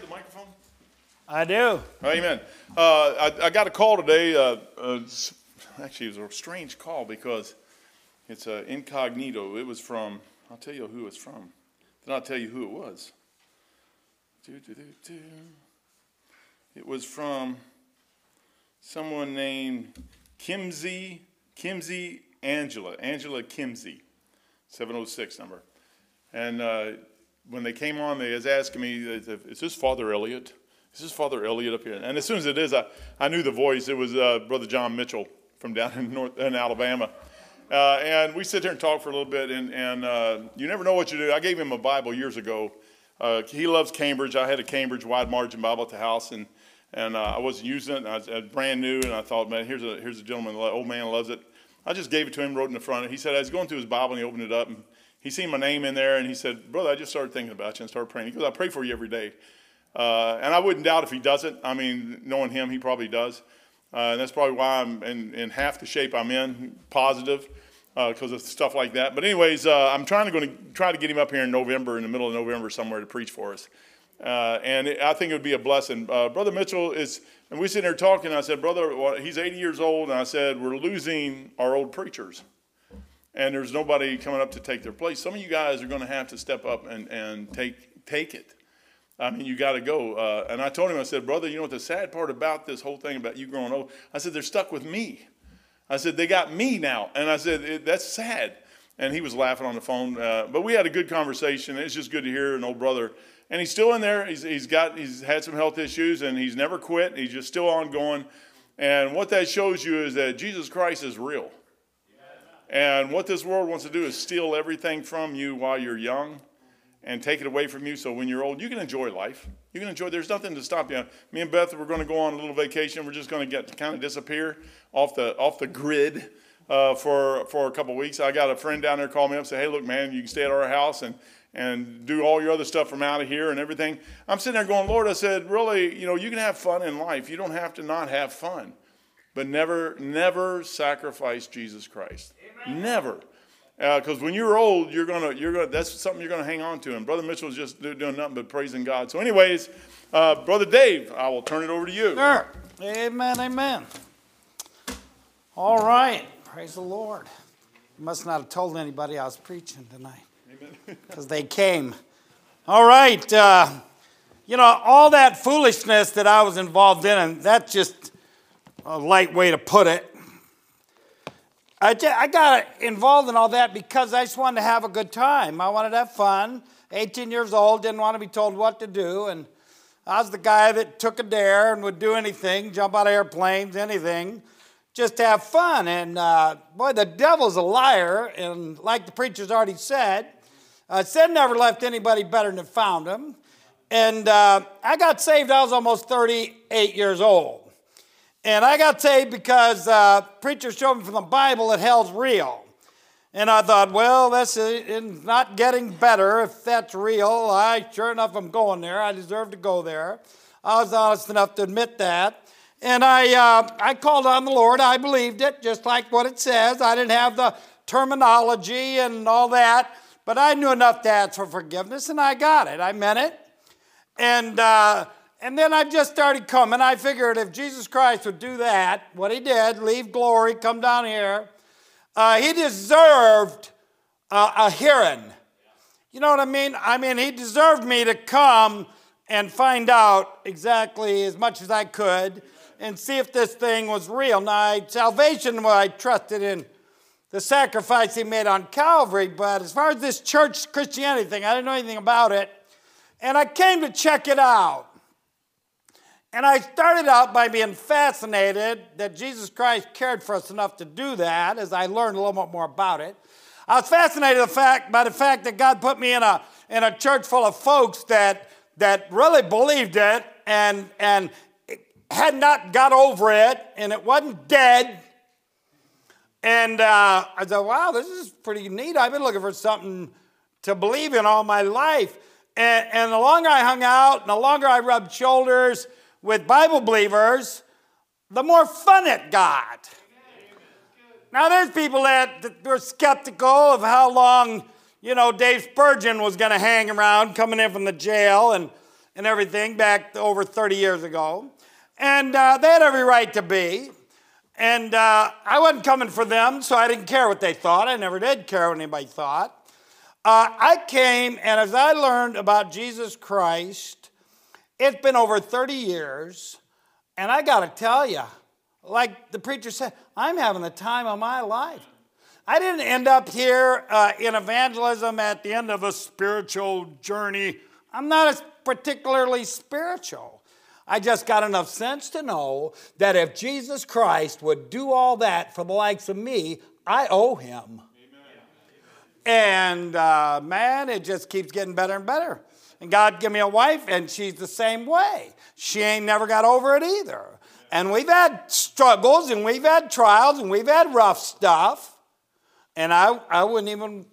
the microphone? I do. Amen. Uh, I, I got a call today. Uh, uh, actually, it was a strange call because it's uh, incognito. It was from, I'll tell you who it's from. Then I'll tell you who it was. Do, do, do, do. It was from someone named Kimsey, Kimsey Angela, Angela Kimsey, 706 number. And uh, when they came on, they was asking me, "Is this Father Elliott? Is this Father Elliott up here?" And as soon as it is, I, I knew the voice. It was uh, Brother John Mitchell from down in North in Alabama. Uh, and we sit there and talk for a little bit, and, and uh, you never know what you do. I gave him a Bible years ago. Uh, he loves Cambridge. I had a Cambridge wide margin Bible at the house, and and uh, I wasn't using it. I was, brand new, and I thought, man, here's a here's a gentleman. Old man loves it. I just gave it to him, wrote in the front. He said I was going through his Bible, and he opened it up, and he seen my name in there, and he said, brother, I just started thinking about you and started praying. He goes, I pray for you every day. Uh, and I wouldn't doubt if he doesn't. I mean, knowing him, he probably does. Uh, and that's probably why I'm in, in half the shape I'm in, positive, because of stuff like that. But anyways, uh, I'm trying to, going to try to get him up here in November, in the middle of November somewhere to preach for us. Uh, and it, I think it would be a blessing. Uh, Brother Mitchell is, and we sitting there talking. I said, Brother, well, he's 80 years old, and I said, we're losing our old preachers and there's nobody coming up to take their place. Some of you guys are going to have to step up and, and take, take it. I mean, you got to go. Uh, and I told him, I said, brother, you know what the sad part about this whole thing about you growing old? I said, they're stuck with me. I said, they got me now. And I said, that's sad. And he was laughing on the phone. Uh, but we had a good conversation. It's just good to hear an old brother. And he's still in there. He's, he's got, he's had some health issues and he's never quit. He's just still ongoing. And what that shows you is that Jesus Christ is real. And what this world wants to do is steal everything from you while you're young and take it away from you. So when you're old, you can enjoy life. You can enjoy. There's nothing to stop you. Me and Beth, we're going to go on a little vacation. We're just going to get kind of disappear off the off the grid uh, for for a couple weeks. I got a friend down there call me up and say, "Hey, look, man, you can stay at our house and." And do all your other stuff from out of here and everything. I'm sitting there going, Lord, I said, really, you know, you can have fun in life. You don't have to not have fun but never, never sacrifice Jesus Christ. Never. Because uh, when you're old, you're gonna, you're gonna, that's something you're gonna hang on to. And Brother Mitchell's just doing nothing but praising God. So, anyways, uh, Brother Dave, I will turn it over to you. Sure. Amen. Amen. All right. Praise the Lord. You must not have told anybody I was preaching tonight. Because they came. All right. Uh, you know, all that foolishness that I was involved in, and that just a light way to put it. I, got involved in all that because I just wanted to have a good time. I wanted to have fun. 18 years old, didn't want to be told what to do. And I was the guy that took a dare and would do anything, jump out of airplanes, anything, just to have fun. And uh, boy, the devil's a liar. And like the preacher's already said, uh, sin never left anybody better than found him. And uh, I got saved, I was almost 38 years old. And I got saved because uh, preachers showed me from the Bible that hell's real. And I thought, well, this is not getting better. If that's real, I sure enough am going there. I deserve to go there. I was honest enough to admit that. And I, uh, I called on the Lord. I believed it, just like what it says. I didn't have the terminology and all that, but I knew enough to ask for forgiveness, and I got it. I meant it. And uh, and then I just started coming. I figured if Jesus Christ would do that, what he did, leave glory, come down here, uh, he deserved uh, a hearing. You know what I mean? I mean, he deserved me to come and find out exactly as much as I could and see if this thing was real. Now, I, salvation, well, I trusted in the sacrifice he made on Calvary, but as far as this church Christianity thing, I didn't know anything about it. And I came to check it out. And I started out by being fascinated that Jesus Christ cared for us enough to do that as I learned a little bit more about it. I was fascinated the fact, by the fact that God put me in a, in a church full of folks that, that really believed it and, and had not got over it and it wasn't dead. And uh, I thought, wow, this is pretty neat. I've been looking for something to believe in all my life. And, and the longer I hung out and the longer I rubbed shoulders, with Bible believers, the more fun it got. Now, there's people that, that were skeptical of how long, you know, Dave Spurgeon was going to hang around coming in from the jail. And, and everything back over 30 years ago. And uh, they had every right to be. And uh, I wasn't coming for them, so I didn't care what they thought. I never did care what anybody thought. Uh, I came, and as I learned about Jesus Christ, it's been over 30 years, and I got to tell you, like the preacher said, I'm having the time of my life. I didn't end up here uh, in evangelism at the end of a spiritual journey. I'm not as particularly spiritual. I just got enough sense to know that if Jesus Christ would do all that for the likes of me, I owe him. And uh, man, it just keeps getting better and better. And God give me a wife, and she's the same way. She ain't never got over it either. And we've had struggles, and we've had trials, and we've had rough stuff. And I, I wouldn't even,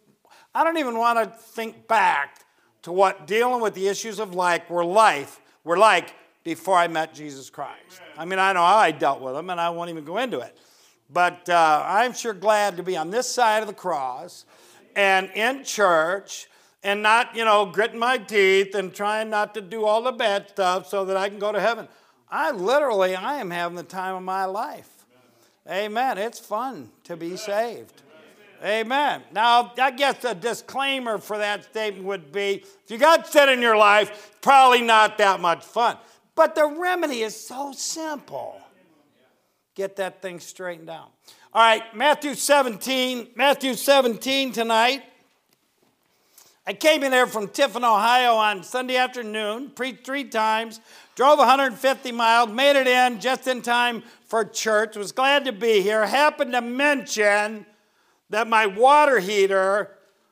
I don't even want to think back to what dealing with the issues of life were life were like before I met Jesus Christ. I mean, I know how I dealt with them, and I won't even go into it. But uh, I'm sure glad to be on this side of the cross and in church and not, you know, gritting my teeth and trying not to do all the bad stuff so that I can go to heaven. I literally, I am having the time of my life. Amen. It's fun to be saved. Amen. Now, I guess a disclaimer for that statement would be if you got sin in your life, probably not that much fun. But the remedy is so simple. Get that thing straightened out. All right, Matthew 17, Matthew 17 tonight. I came in there from Tiffin, Ohio on Sunday afternoon, preached three times, drove 150 miles, made it in just in time for church, was glad to be here. Happened to mention that my water heater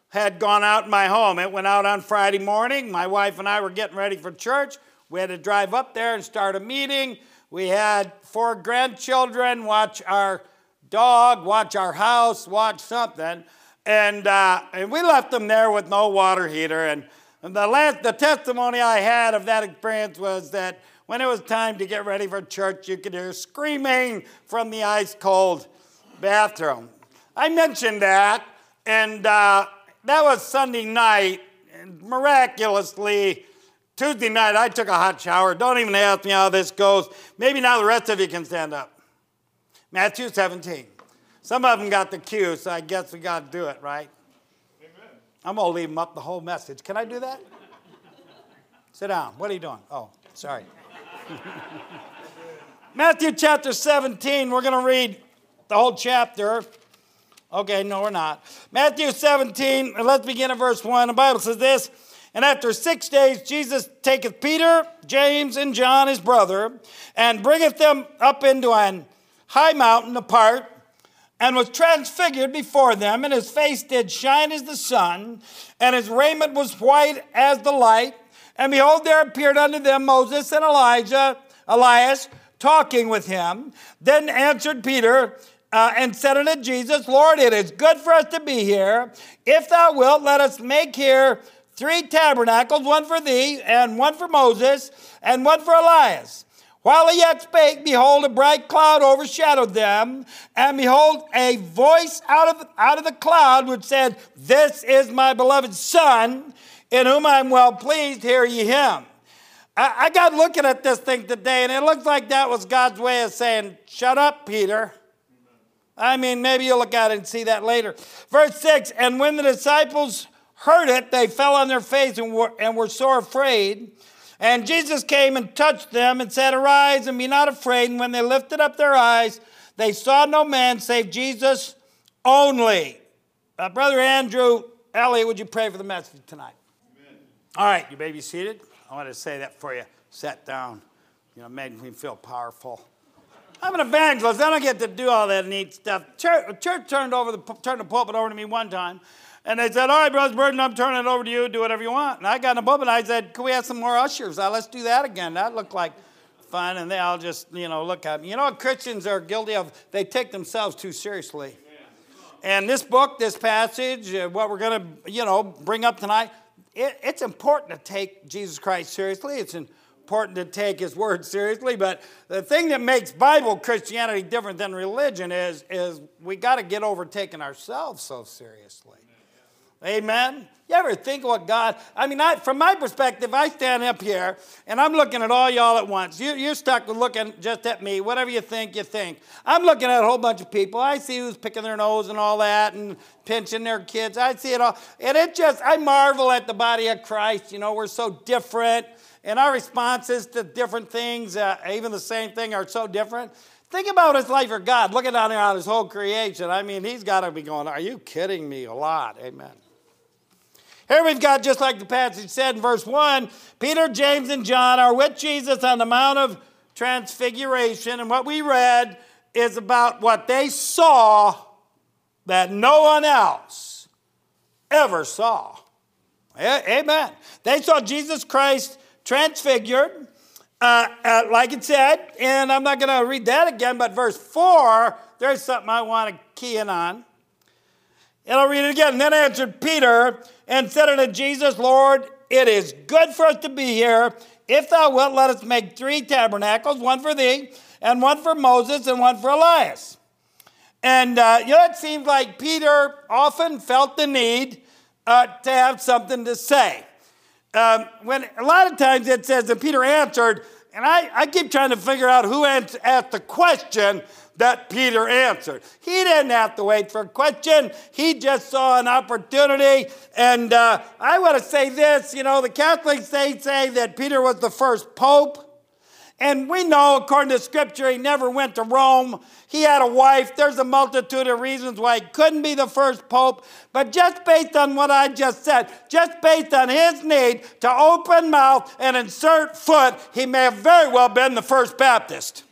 had gone out in my home. It went out on Friday morning. My wife and I were getting ready for church. We had to drive up there and start a meeting. We had four grandchildren watch our dog, watch our house, watch something. And, uh, and we left them there with no water heater. And, and the, last, the testimony I had of that experience was that when it was time to get ready for church, you could hear screaming from the ice cold bathroom. I mentioned that, and uh, that was Sunday night. And miraculously, Tuesday night, I took a hot shower. Don't even ask me how this goes. Maybe now the rest of you can stand up. Matthew 17. Some of them got the cue, so I guess we got to do it, right? Amen. I'm going to leave them up the whole message. Can I do that? Sit down. What are you doing? Oh, sorry. Matthew chapter 17, we're going to read the whole chapter. Okay, no, we're not. Matthew 17, let's begin at verse 1. The Bible says this And after six days, Jesus taketh Peter, James, and John, his brother, and bringeth them up into an high mountain apart, and was transfigured before them, and his face did shine as the sun, and his raiment was white as the light. And behold, there appeared unto them Moses and Elijah, Elias, talking with him. Then answered Peter uh, and said unto Jesus, Lord, it is good for us to be here. If thou wilt, let us make here three tabernacles, one for thee, and one for Moses, and one for Elias. While he yet spake, behold, a bright cloud overshadowed them, and behold, a voice out of, out of the cloud which said, This is my beloved Son, in whom I am well pleased, hear ye him. I, I got looking at this thing today, and it looks like that was God's way of saying, Shut up, Peter. I mean, maybe you'll look at it and see that later. Verse 6 And when the disciples heard it, they fell on their face and were, and were sore afraid. And Jesus came and touched them and said, Arise and be not afraid. And when they lifted up their eyes, they saw no man save Jesus only. Uh, Brother Andrew Elliott, would you pray for the message tonight? Amen. All right, you may be seated. I want to say that for you. Sat down. You know, made me feel powerful. I'm an evangelist. I don't get to do all that neat stuff. Church, church turned over the turned the pulpit over to me one time, and they said, All right, Brother Burden, I'm turning it over to you. Do whatever you want. And I got in the pulpit and I said, Can we have some more ushers? Uh, let's do that again. That looked like fun. And they all just, you know, look at me. You know what Christians are guilty of? They take themselves too seriously. And this book, this passage, uh, what we're going to, you know, bring up tonight, it, it's important to take Jesus Christ seriously. It's important to take his word seriously. But the thing that makes Bible Christianity different than religion is, is we got to get over taking ourselves so seriously. Amen. You ever think what God, I mean, I, from my perspective, I stand up here and I'm looking at all y'all at once. You, you're stuck with looking just at me. Whatever you think, you think. I'm looking at a whole bunch of people. I see who's picking their nose and all that and pinching their kids. I see it all. And it just, I marvel at the body of Christ. You know, we're so different. And our responses to different things, uh, even the same thing, are so different. Think about his life for God, looking down there on his whole creation. I mean, he's got to be going, Are you kidding me? A lot. Amen. Here we've got, just like the passage said in verse 1, Peter, James, and John are with Jesus on the Mount of Transfiguration. And what we read is about what they saw that no one else ever saw. Amen. They saw Jesus Christ transfigured, uh, uh, like it said, and I'm not going to read that again, but verse 4, there's something I want to key in on. And I'll read it again. And then answered Peter and said unto Jesus, Lord, it is good for us to be here. If thou wilt, let us make three tabernacles one for thee, and one for Moses, and one for Elias. And uh, you know, it seems like Peter often felt the need uh, to have something to say. Um, when a lot of times it says that Peter answered, and I, I keep trying to figure out who asked the question, that Peter answered. He didn't have to wait for a question, he just saw an opportunity. And uh, I want to say this you know, the Catholics they say that Peter was the first pope. And we know, according to scripture, he never went to Rome. He had a wife. There's a multitude of reasons why he couldn't be the first pope. But just based on what I just said, just based on his need to open mouth and insert foot, he may have very well been the first Baptist.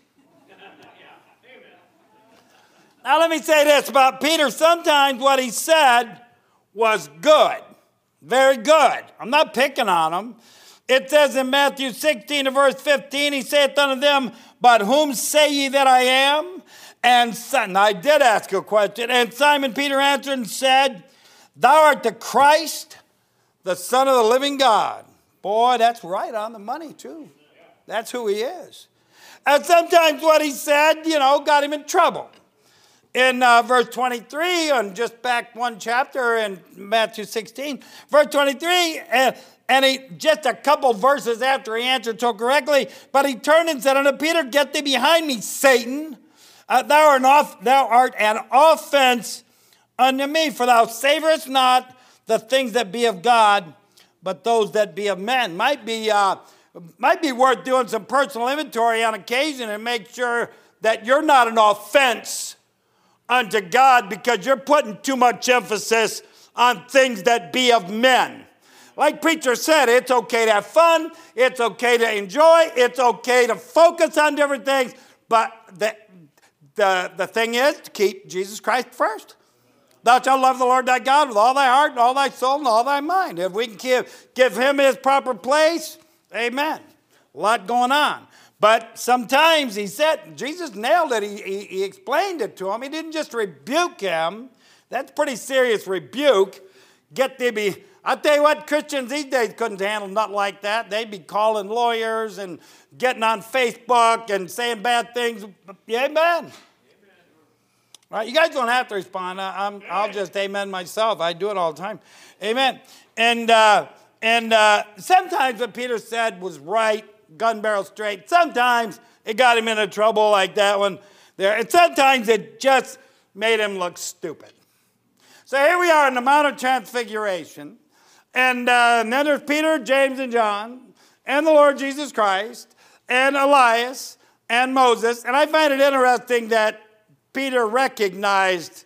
Now, let me say this about Peter. Sometimes what he said was good, very good. I'm not picking on him. It says in Matthew 16 verse 15, he saith unto them, But whom say ye that I am? And son, I did ask a question. And Simon Peter answered and said, Thou art the Christ, the Son of the living God. Boy, that's right on the money, too. That's who he is. And sometimes what he said, you know, got him in trouble in uh, verse 23, and just back one chapter in Matthew 16, verse 23, and, and he just a couple verses after he answered so correctly, but he turned and said unto Peter, Get thee behind me, Satan. Uh, thou, art off, thou art an offense unto me, for thou savorest not the things that be of God, but those that be of men. Might be, uh, might be worth doing some personal inventory on occasion and make sure that you're not an offense unto God because you're putting too much emphasis on things that be of men. Like preacher said, it's okay to have fun, it's okay to enjoy, it's okay to focus on different things, but the, the, the thing is to keep Jesus Christ first. Thou shalt love the Lord thy God with all thy heart and all thy soul and all thy mind. If we can give, give him his proper place, amen. A lot going on. But sometimes he said, Jesus nailed it. He, he, he, explained it to him. He didn't just rebuke him. That's pretty serious rebuke. Get thee be. I tell you what, Christians these days couldn't handle nothing like that. They'd be calling lawyers and getting on Facebook and saying bad things. Amen. All right, you guys don't have to respond. I, will just amen myself. I do it all the time. Amen. And uh, and uh, sometimes what Peter said was right gun barrel straight. Sometimes it got him into trouble like that one there. And sometimes it just made him look stupid. So here we are in the Mount of Transfiguration. And, uh, and then there's Peter, James, and John, and the Lord Jesus Christ, and Elias, and Moses. And I find it interesting that Peter recognized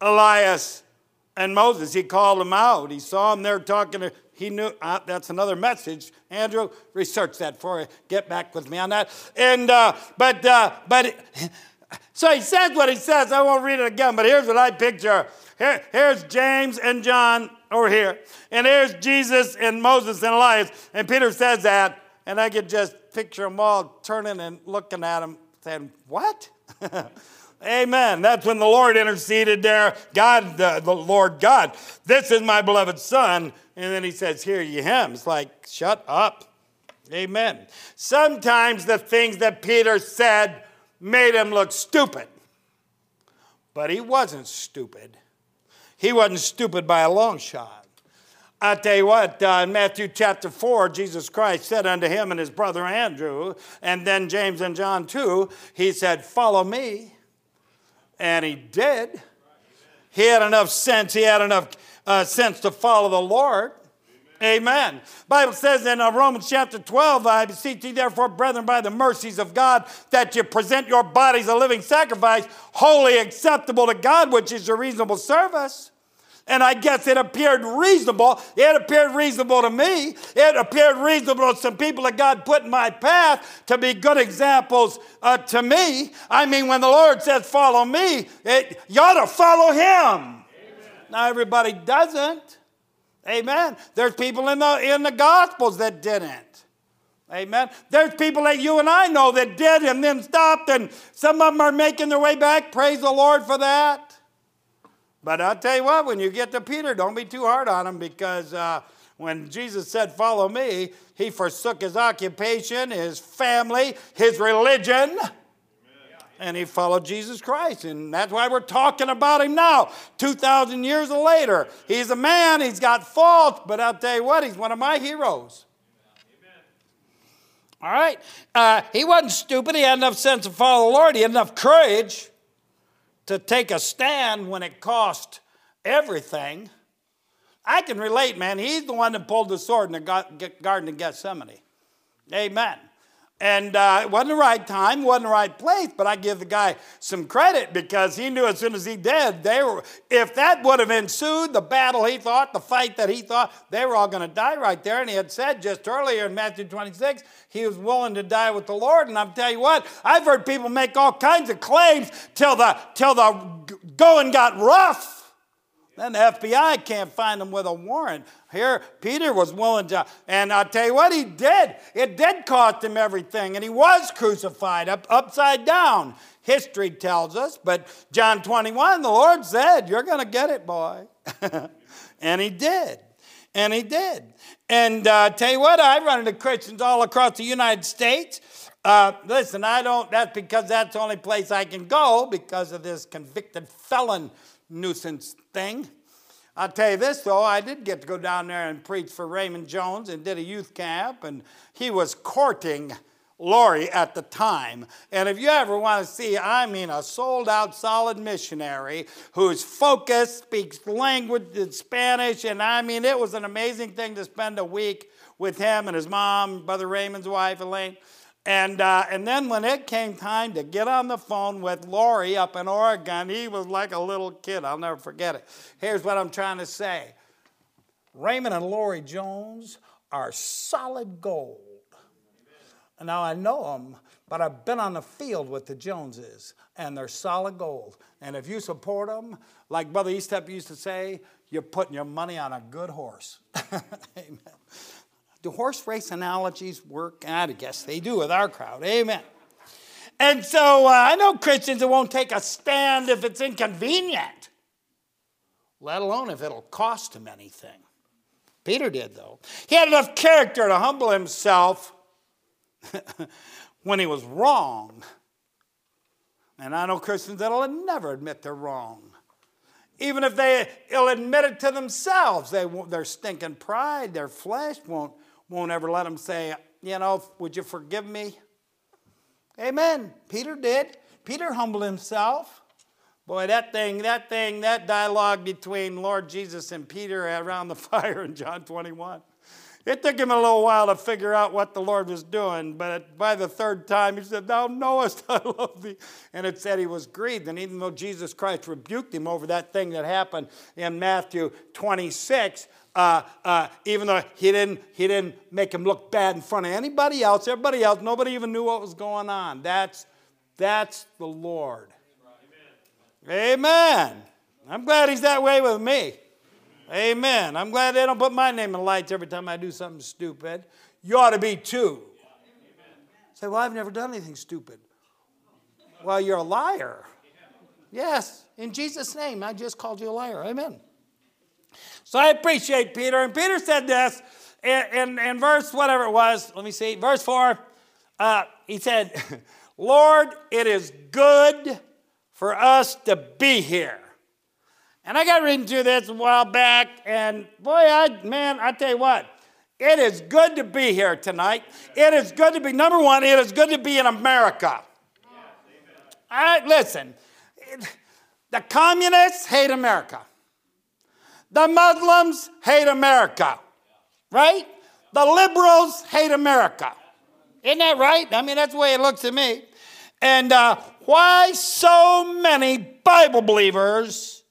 Elias and Moses. He called them out. He saw them there talking to he knew uh, that's another message. Andrew, research that for you. Get back with me on that. And uh, but uh, but so he says what he says. I won't read it again, but here's what I picture. Here, here's James and John over here, and here's Jesus and Moses and Elias. And Peter says that, and I could just picture them all turning and looking at him, saying, "What?" Amen. That's when the Lord interceded there. God, the, the, Lord God, this is my beloved Son. And then he says, Hear ye him. It's like, shut up. Amen. Sometimes the things that Peter said made him look stupid. But he wasn't stupid. he wasn't stupid by a long shot. I tell you what, uh, in Matthew chapter 4, Jesus Christ said unto him and his brother Andrew, and then James and John too, he said, Follow me. And he did. He had enough sense, he had enough uh, sense to follow the Lord. Amen. Bible says in uh, Romans chapter 12, I beseech you therefore, brethren, by the mercies of God, that you present your bodies a living sacrifice, holy acceptable to God, which is your reasonable service. And I guess it appeared reasonable. It appeared reasonable to me. It appeared reasonable to some people that God put in my path to be good examples uh, to me. I mean, when the Lord says, follow me, it, you ought to follow him. Amen. Now, everybody doesn't. Amen. There's people in the, in the Gospels that didn't. Amen. There's people that you and I know that did and then stopped, and some of them are making their way back. Praise the Lord for that. But I'll tell you what, when you get to Peter, don't be too hard on him because uh, when Jesus said, Follow me, he forsook his occupation, his family, his religion and he followed Jesus Christ. And that's why we're talking about him now, 2,000 years later. He's a man, he's got faults, but I'll tell you what, he's one of my heroes. All right? Uh, he wasn't stupid. He had enough sense to follow the Lord. He had enough courage to take a stand when it cost everything. I can relate, man. He's the one that pulled the sword in the Garden of Gethsemane. Amen. And uh, it wasn't the right time, wasn't the right place, but I give the guy some credit because he knew as soon as he did, they were, if that would have ensued, the battle he thought, the fight that he thought, they were all going to die right there. And he had said just earlier in Matthew 26, he was willing to die with the Lord. And I'm telling you what, I've heard people make all kinds of claims till the, till the going got rough. Then the FBI can't find him with a warrant. Here, Peter was willing to, and I'll tell you what, he did. It did cost him everything, and he was crucified up, upside down. History tells us, but John 21, the Lord said, You're going to get it, boy. and he did. And he did. And uh, tell you what, I run into Christians all across the United States. Uh, listen, I don't, that's because that's the only place I can go because of this convicted felon nuisance thing. I'll tell you this though, I did get to go down there and preach for Raymond Jones and did a youth camp, and he was courting Lori at the time. And if you ever want to see, I mean, a sold out, solid missionary whose focus speaks language in Spanish, and I mean, it was an amazing thing to spend a week with him and his mom, Brother Raymond's wife, Elaine. And, uh, and then when it came time to get on the phone with Lori up in Oregon, he was like a little kid. I'll never forget it. Here's what I'm trying to say Raymond and Lori Jones are solid gold. And now I know them, but I've been on the field with the Joneses, and they're solid gold. And if you support them, like Brother Eastep used to say, you're putting your money on a good horse. Amen. Do horse race analogies work? I guess they do with our crowd. Amen. And so uh, I know Christians that won't take a stand if it's inconvenient, let alone if it'll cost them anything. Peter did, though. He had enough character to humble himself when he was wrong. And I know Christians that'll never admit they're wrong. Even if they, will admit it to themselves, they, their stinking pride, their flesh won't won't ever let them say, you know, would you forgive me? Amen. Peter did. Peter humbled himself. Boy, that thing, that thing, that dialogue between Lord Jesus and Peter around the fire in John 21. It took him a little while to figure out what the Lord was doing, but by the third time he said, Thou knowest I love thee. And it said he was grieved. And even though Jesus Christ rebuked him over that thing that happened in Matthew 26, uh, uh, even though he didn't, he didn't make him look bad in front of anybody else, everybody else, nobody even knew what was going on. That's, that's the Lord. Amen. Amen. I'm glad he's that way with me. Amen. I'm glad they don't put my name in lights every time I do something stupid. You ought to be too. Say, well, I've never done anything stupid. Well, you're a liar. Yes, in Jesus' name, I just called you a liar. Amen. So I appreciate Peter. And Peter said this in, in, in verse, whatever it was, let me see, verse 4. Uh, he said, Lord, it is good for us to be here. And I got reading through this a while back, and boy, I man, I tell you what, it is good to be here tonight. It is good to be number one. It is good to be in America. I listen. The communists hate America. The Muslims hate America, right? The liberals hate America. Isn't that right? I mean, that's the way it looks to me. And uh, why so many Bible believers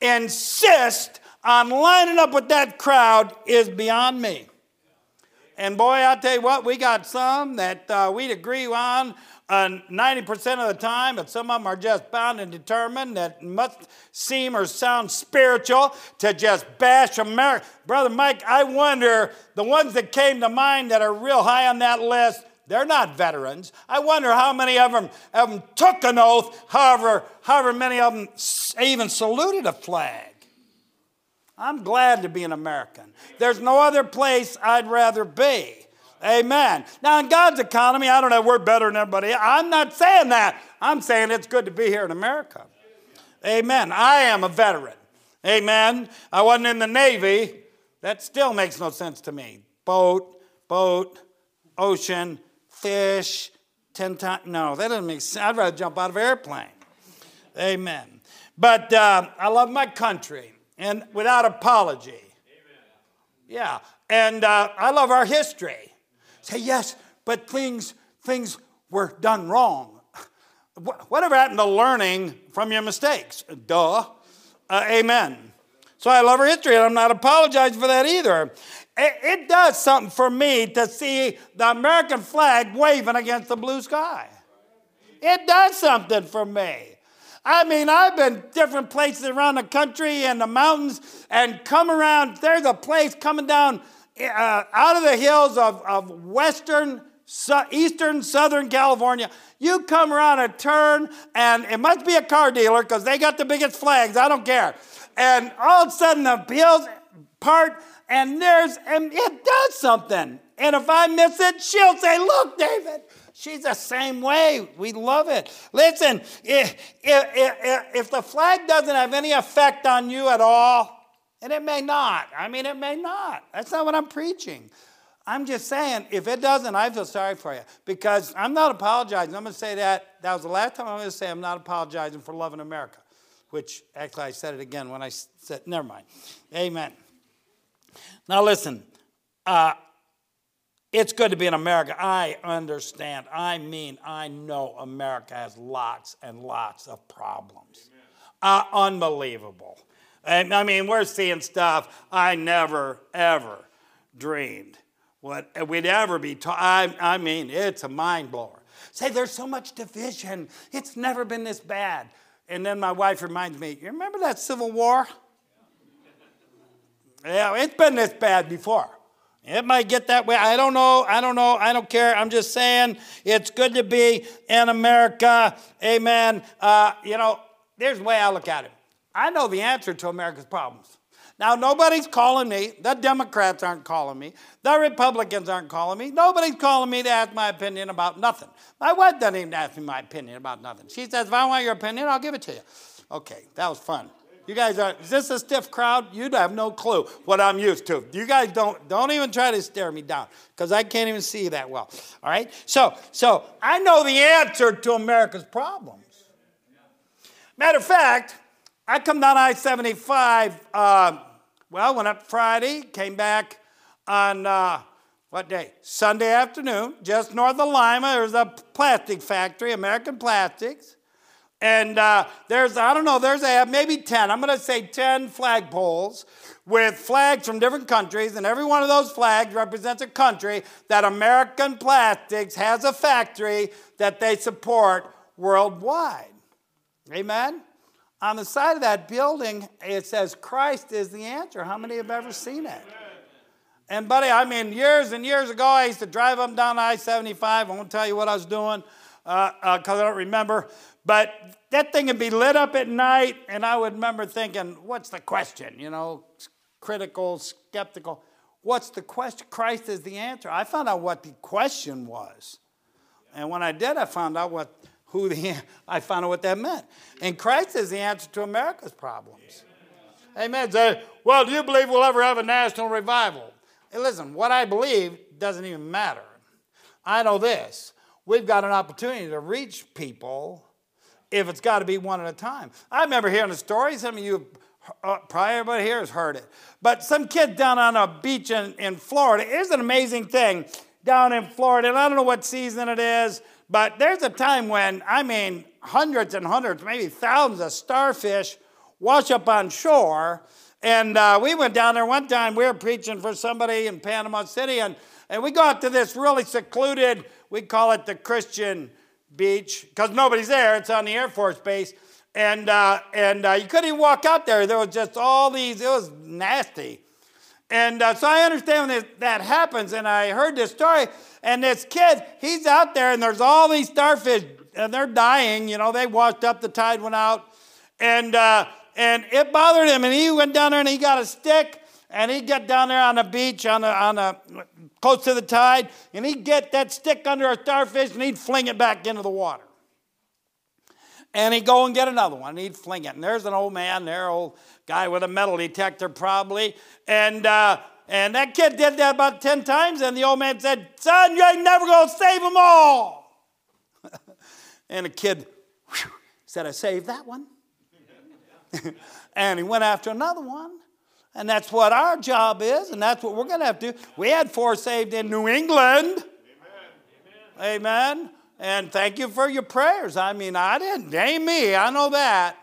insist on lining up with that crowd is beyond me. And boy, I'll tell you what, we got some that uh, we'd agree on uh, 90% of the time, but some of them are just bound and determined that must seem or sound spiritual to just bash America. Brother Mike, I wonder the ones that came to mind that are real high on that list, they're not veterans. I wonder how many of them, of them took an oath, however, however many of them even saluted a flag. I'm glad to be an American. There's no other place I'd rather be. Amen. Now, in God's economy, I don't know, we're better than everybody. I'm not saying that. I'm saying it's good to be here in America. Amen. I am a veteran. Amen. I wasn't in the Navy. That still makes no sense to me. Boat, boat, ocean, fish, 10 times. No, that doesn't make sense. I'd rather jump out of an airplane. Amen. But uh, I love my country and without apology. Amen. Yeah. And uh, I love our history. Say, yes, but things, things were done wrong. Whatever happened to learning from your mistakes? Duh. Uh, amen. So I love our history, and I'm not apologizing for that either. It, it does something for me to see the American flag waving against the blue sky. It does something for me. I mean, I've been different places around the country and the mountains and come around. There's a place coming down uh, out of the hills of, of western, eastern, southern California. You come around a turn, and it must be a car dealer because they got the biggest flags. I don't care. And all of a sudden, the hills part, and there's, and it does something. And if I miss it, she'll say, Look, David, she's the same way. We love it. Listen, if, if, if, if the flag doesn't have any effect on you at all, and it may not. I mean, it may not. That's not what I'm preaching. I'm just saying, if it doesn't, I feel sorry for you because I'm not apologizing. I'm going to say that. That was the last time I'm going to say I'm not apologizing for loving America, which actually I said it again when I said, never mind. Amen. Now, listen, uh, it's good to be in America. I understand. I mean, I know America has lots and lots of problems. Uh, unbelievable. And I mean, we're seeing stuff I never, ever dreamed what we'd ever be taught. I, I mean, it's a mind blower. Say, there's so much division. It's never been this bad. And then my wife reminds me, you remember that Civil War? Yeah, it's been this bad before. It might get that way. I don't know. I don't know. I don't care. I'm just saying it's good to be in America. Amen. Uh, you know, there's the way I look at it. I know the answer to America's problems. Now, nobody's calling me. The Democrats aren't calling me. The Republicans aren't calling me. Nobody's calling me to ask my opinion about nothing. My wife doesn't even ask me my opinion about nothing. She says, if I want your opinion, I'll give it to you. Okay, that was fun. You guys are, is this a stiff crowd? You'd have no clue what I'm used to. You guys don't, don't even try to stare me down because I can't even see you that well. All right? So, so I know the answer to America's problems. Matter of fact, I come down I 75, uh, well, went up Friday, came back on uh, what day? Sunday afternoon, just north of Lima. There's a plastic factory, American Plastics. And uh, there's, I don't know, there's a, maybe 10, I'm going to say 10 flagpoles with flags from different countries, and every one of those flags represents a country that American Plastics has a factory that they support worldwide. Amen? On the side of that building, it says, Christ is the answer. How many have ever seen it? And, buddy, I mean, years and years ago, I used to drive up down I 75. I won't tell you what I was doing because uh, uh, I don't remember. But that thing would be lit up at night, and I would remember thinking, what's the question? You know, critical, skeptical. What's the question? Christ is the answer. I found out what the question was. And when I did, I found out what who the, I found out what that meant. And Christ is the answer to America's problems. Amen. Say, well, do you believe we'll ever have a national revival? Hey, listen, what I believe doesn't even matter. I know this. We've got an opportunity to reach people if it's got to be one at a time. I remember hearing a story. Some of you, uh, probably everybody here has heard it. But some kid down on a beach in, in Florida, here's an amazing thing down in Florida, and I don't know what season it is, but there's a time when, I mean, hundreds and hundreds, maybe thousands of starfish wash up on shore. And uh, we went down there one time, we were preaching for somebody in Panama City, and, and we got to this really secluded, we call it the Christian beach, because nobody's there, it's on the Air Force base. And, uh, and uh, you couldn't even walk out there. There was just all these, it was nasty. And uh, so I understand when that happens, and I heard this story, and this kid, he's out there, and there's all these starfish, and they're dying. You know, they washed up, the tide went out, and uh, and it bothered him, and he went down there and he got a stick, and he'd get down there on the beach, on the on the close to the tide, and he'd get that stick under a starfish, and he'd fling it back into the water. And he'd go and get another one, and he'd fling it. And there's an old man there, old guy with a metal detector probably. And, uh, and that kid did that about 10 times, and the old man said, Son, you ain't never going to save them all. and the kid whew, said, I saved that one. and he went after another one. And that's what our job is, and that's what we're going to have to do. We had four saved in New England. Amen. Amen. And thank you for your prayers. I mean, I didn't, ain't me, I know that.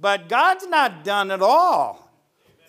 But God's not done at all.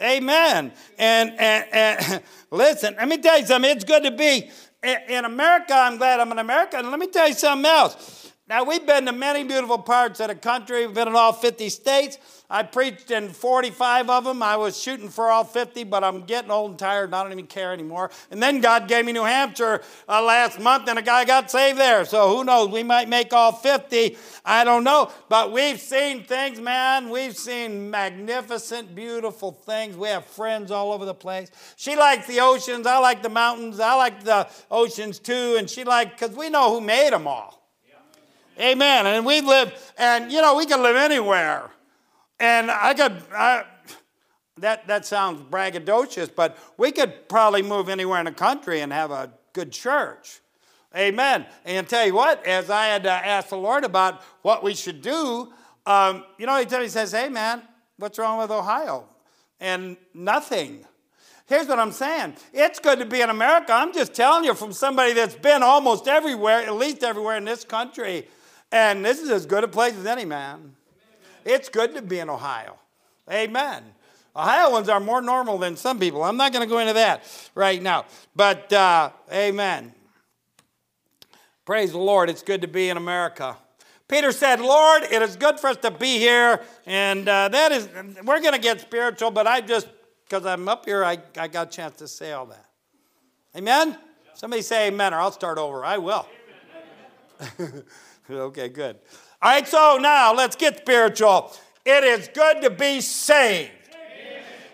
Amen. And, and, and listen, let me tell you something. It's good to be in America. I'm glad I'm in America. And let me tell you something else. Now, we've been to many beautiful parts of the country. We've been in all 50 states. I preached in 45 of them. I was shooting for all 50, but I'm getting old and tired and I don't even care anymore. And then God gave me New Hampshire uh, last month and a guy got saved there. So who knows? We might make all 50. I don't know. But we've seen things, man. We've seen magnificent, beautiful things. We have friends all over the place. She likes the oceans. I like the mountains. I like the oceans too. And she likes, because we know who made them all. Amen. And we live, and you know, we can live anywhere. And I could, I, that, that sounds braggadocious, but we could probably move anywhere in the country and have a good church. Amen. And tell you what, as I had to ask the Lord about what we should do, um, you know, he says, hey, man, what's wrong with Ohio? And nothing. Here's what I'm saying. It's good to be in America. I'm just telling you from somebody that's been almost everywhere, at least everywhere in this country. And this is as good a place as any, man. It's good to be in Ohio. Amen. Ohioans are more normal than some people. I'm not going to go into that right now. But, uh, amen. Praise the Lord. It's good to be in America. Peter said, Lord, it is good for us to be here. And uh, that is, we're going to get spiritual, but I just, because I'm up here, I, I got a chance to say all that. Amen? Somebody say amen, or I'll start over. I will. okay, good. All right, so now let's get spiritual. It is good to be saved.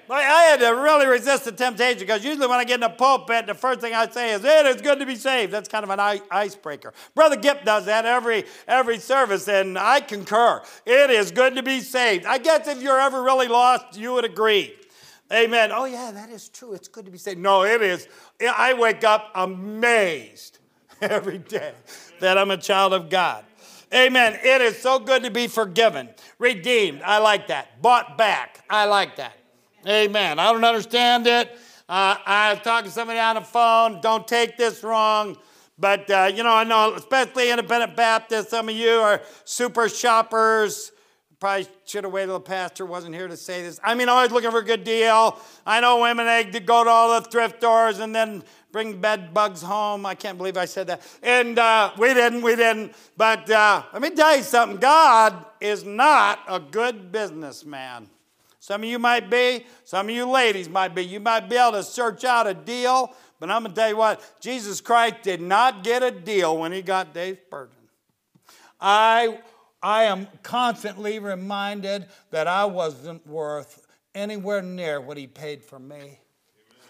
I had to really resist the temptation because usually when I get in the pulpit, the first thing I say is, "It is good to be saved." That's kind of an icebreaker. Brother Gip does that every every service, and I concur. It is good to be saved. I guess if you're ever really lost, you would agree. Amen. Oh yeah, that is true. It's good to be saved. No, it is. I wake up amazed every day that I'm a child of God. Amen. It is so good to be forgiven, redeemed. I like that. Bought back. I like that. Amen. I don't understand it. Uh, I was talking to somebody on the phone. Don't take this wrong. But, uh, you know, I know, especially independent Baptists, some of you are super shoppers. Probably should have waited till the pastor wasn't here to say this. I mean, always looking for a good deal. I know women, they go to all the thrift stores and then bring bed bugs home. I can't believe I said that. And uh, we didn't, we didn't. But uh, let me tell you something God is not a good businessman. Some of you might be, some of you ladies might be. You might be able to search out a deal, but I'm going to tell you what Jesus Christ did not get a deal when he got Dave Spurgeon. I, I am constantly reminded that I wasn't worth anywhere near what he paid for me.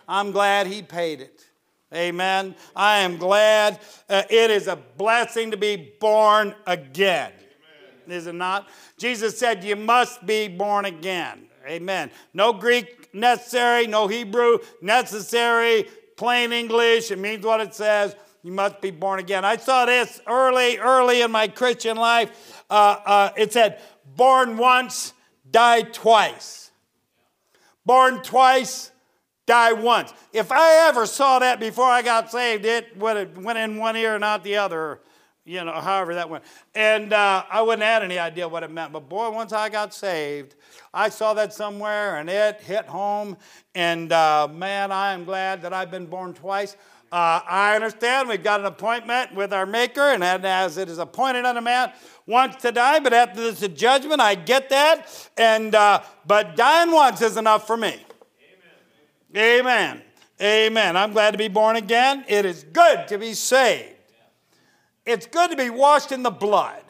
I'm glad he paid it. Amen. I am glad uh, it is a blessing to be born again. is it not? Jesus said, You must be born again. Amen. No Greek necessary, no Hebrew necessary, plain English. It means what it says. You must be born again. I saw this early, early in my Christian life. Uh, uh, it said, born once, die twice. Born twice, die once. If I ever saw that before I got saved, it would have went in one ear and out the other, you know, however that went. And uh, I wouldn't have had any idea what it meant. But boy, once I got saved, I saw that somewhere and it hit home. And uh, man, I am glad that I've been born twice. Uh, I understand we've got an appointment with our Maker, and as it is appointed unto man once to die, but after this judgment, I get that. And uh, but dying once is enough for me. Amen. Amen. I'm glad to be born again. It is good to be saved. It's good to be washed in the blood.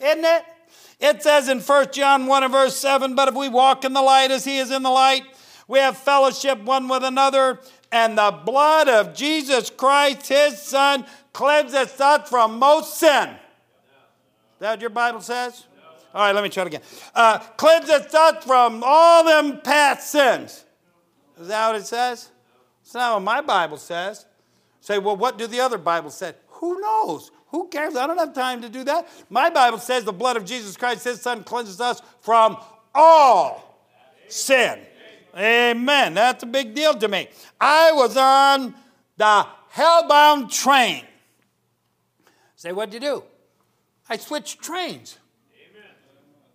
Isn't it? It says in 1 John 1 and verse 7 But if we walk in the light as he is in the light, we have fellowship one with another, and the blood of Jesus Christ, his Son, cleanses us from most sin. Is that what your Bible says? All right, let me try it again. Uh, cleanses us from all them past sins. Is that what it says? It's not what my Bible says. Say, well, what do the other Bibles say? Who knows? Who cares? I don't have time to do that. My Bible says the blood of Jesus Christ, his son, cleanses us from all sin. Amen. That's a big deal to me. I was on the hellbound train. Say, what'd you do? I switched trains. Amen.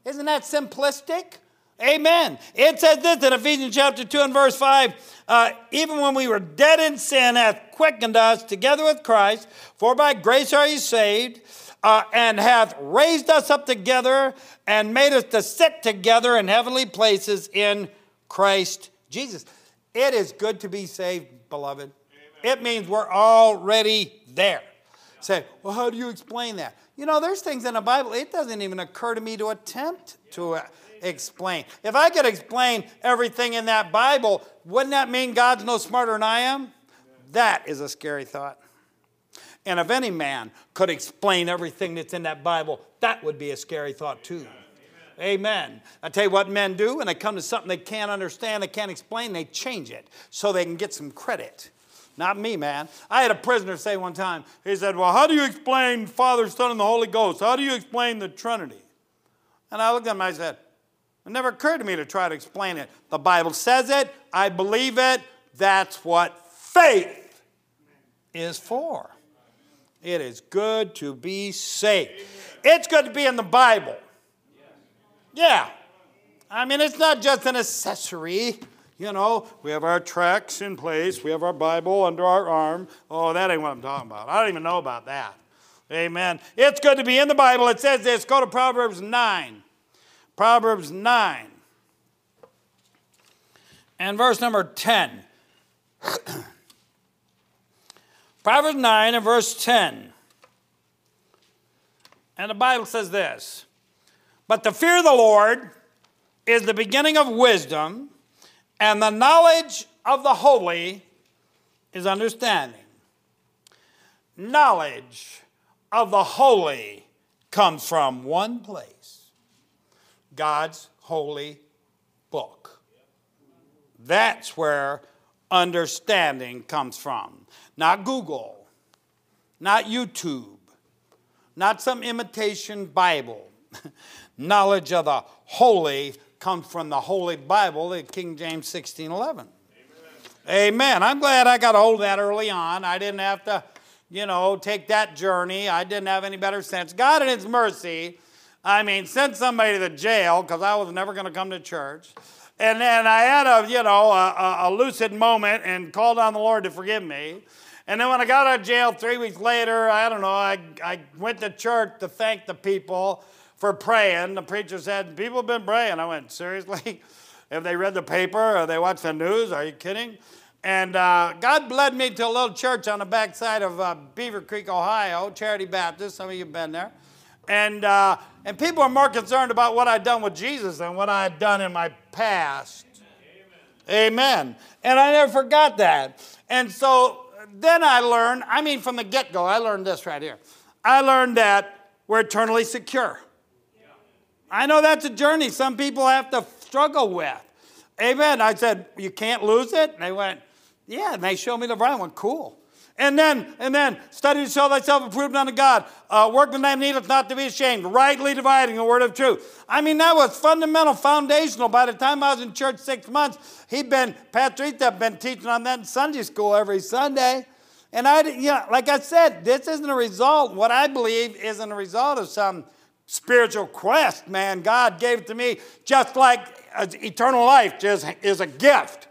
Isn't that simplistic? Amen. It says this in Ephesians chapter 2 and verse 5 uh, even when we were dead in sin, hath quickened us together with Christ, for by grace are ye saved, uh, and hath raised us up together and made us to sit together in heavenly places in Christ Jesus. It is good to be saved, beloved. Amen. It means we're already there. Yeah. Say, well, how do you explain that? You know, there's things in the Bible, it doesn't even occur to me to attempt to. Explain. If I could explain everything in that Bible, wouldn't that mean God's no smarter than I am? That is a scary thought. And if any man could explain everything that's in that Bible, that would be a scary thought too. Amen. I tell you what men do when they come to something they can't understand, they can't explain, they change it so they can get some credit. Not me, man. I had a prisoner say one time, he said, Well, how do you explain Father, Son, and the Holy Ghost? How do you explain the Trinity? And I looked at him and I said, it never occurred to me to try to explain it. The Bible says it, I believe it. That's what faith is for. It is good to be saved. It's good to be in the Bible. Yeah. I mean, it's not just an accessory. You know, we have our tracts in place, we have our Bible under our arm. Oh, that ain't what I'm talking about. I don't even know about that. Amen. It's good to be in the Bible. It says this. Go to Proverbs 9. Proverbs 9 and verse number 10. Proverbs 9 and verse 10. And the Bible says this But the fear of the Lord is the beginning of wisdom, and the knowledge of the holy is understanding. Knowledge of the holy comes from one place God's holy book. That's where understanding comes from. Not Google, not YouTube, not some imitation Bible. Knowledge of the holy comes from the Holy Bible, the King James 1611. Amen. Amen. I'm glad I got a hold of that early on. I didn't have to, you know, take that journey. I didn't have any better sense. God, in His mercy, I mean, sent somebody to jail because I was never going to come to church. And then I had a, you know, a, a, lucid moment and called on the Lord to forgive me. And then when I got out of jail three weeks later, I don't know, I, I went to church to thank the people for praying. The preacher said, People have been praying. I went, Seriously? Have they read the paper or they watched the news? Are you kidding? And uh, God led me to a little church on the backside of uh, Beaver Creek, Ohio, Charity Baptist. Some of you have been there. And, uh, and people are more concerned about what I'd done with Jesus than what I had done in my past. Amen. Amen. And I never forgot that. And so then I learned, I mean, from the get go, I learned this right here. I learned that we're eternally secure. I know that's a journey some people have to struggle with. Amen. I said, You can't lose it? And they went, Yeah. And they showed me the. I went, Cool. And then, and then, study to show thyself approved unto God. Uh, workman that needeth not to be ashamed, rightly dividing the word of truth. I mean, that was fundamental, foundational. By the time I was in church six months, he'd been, Patrick had been teaching on that in Sunday school every Sunday. And I, you know, like I said, this isn't a result, what I believe isn't a result of some spiritual quest, man. God gave it to me just like eternal life just is a gift.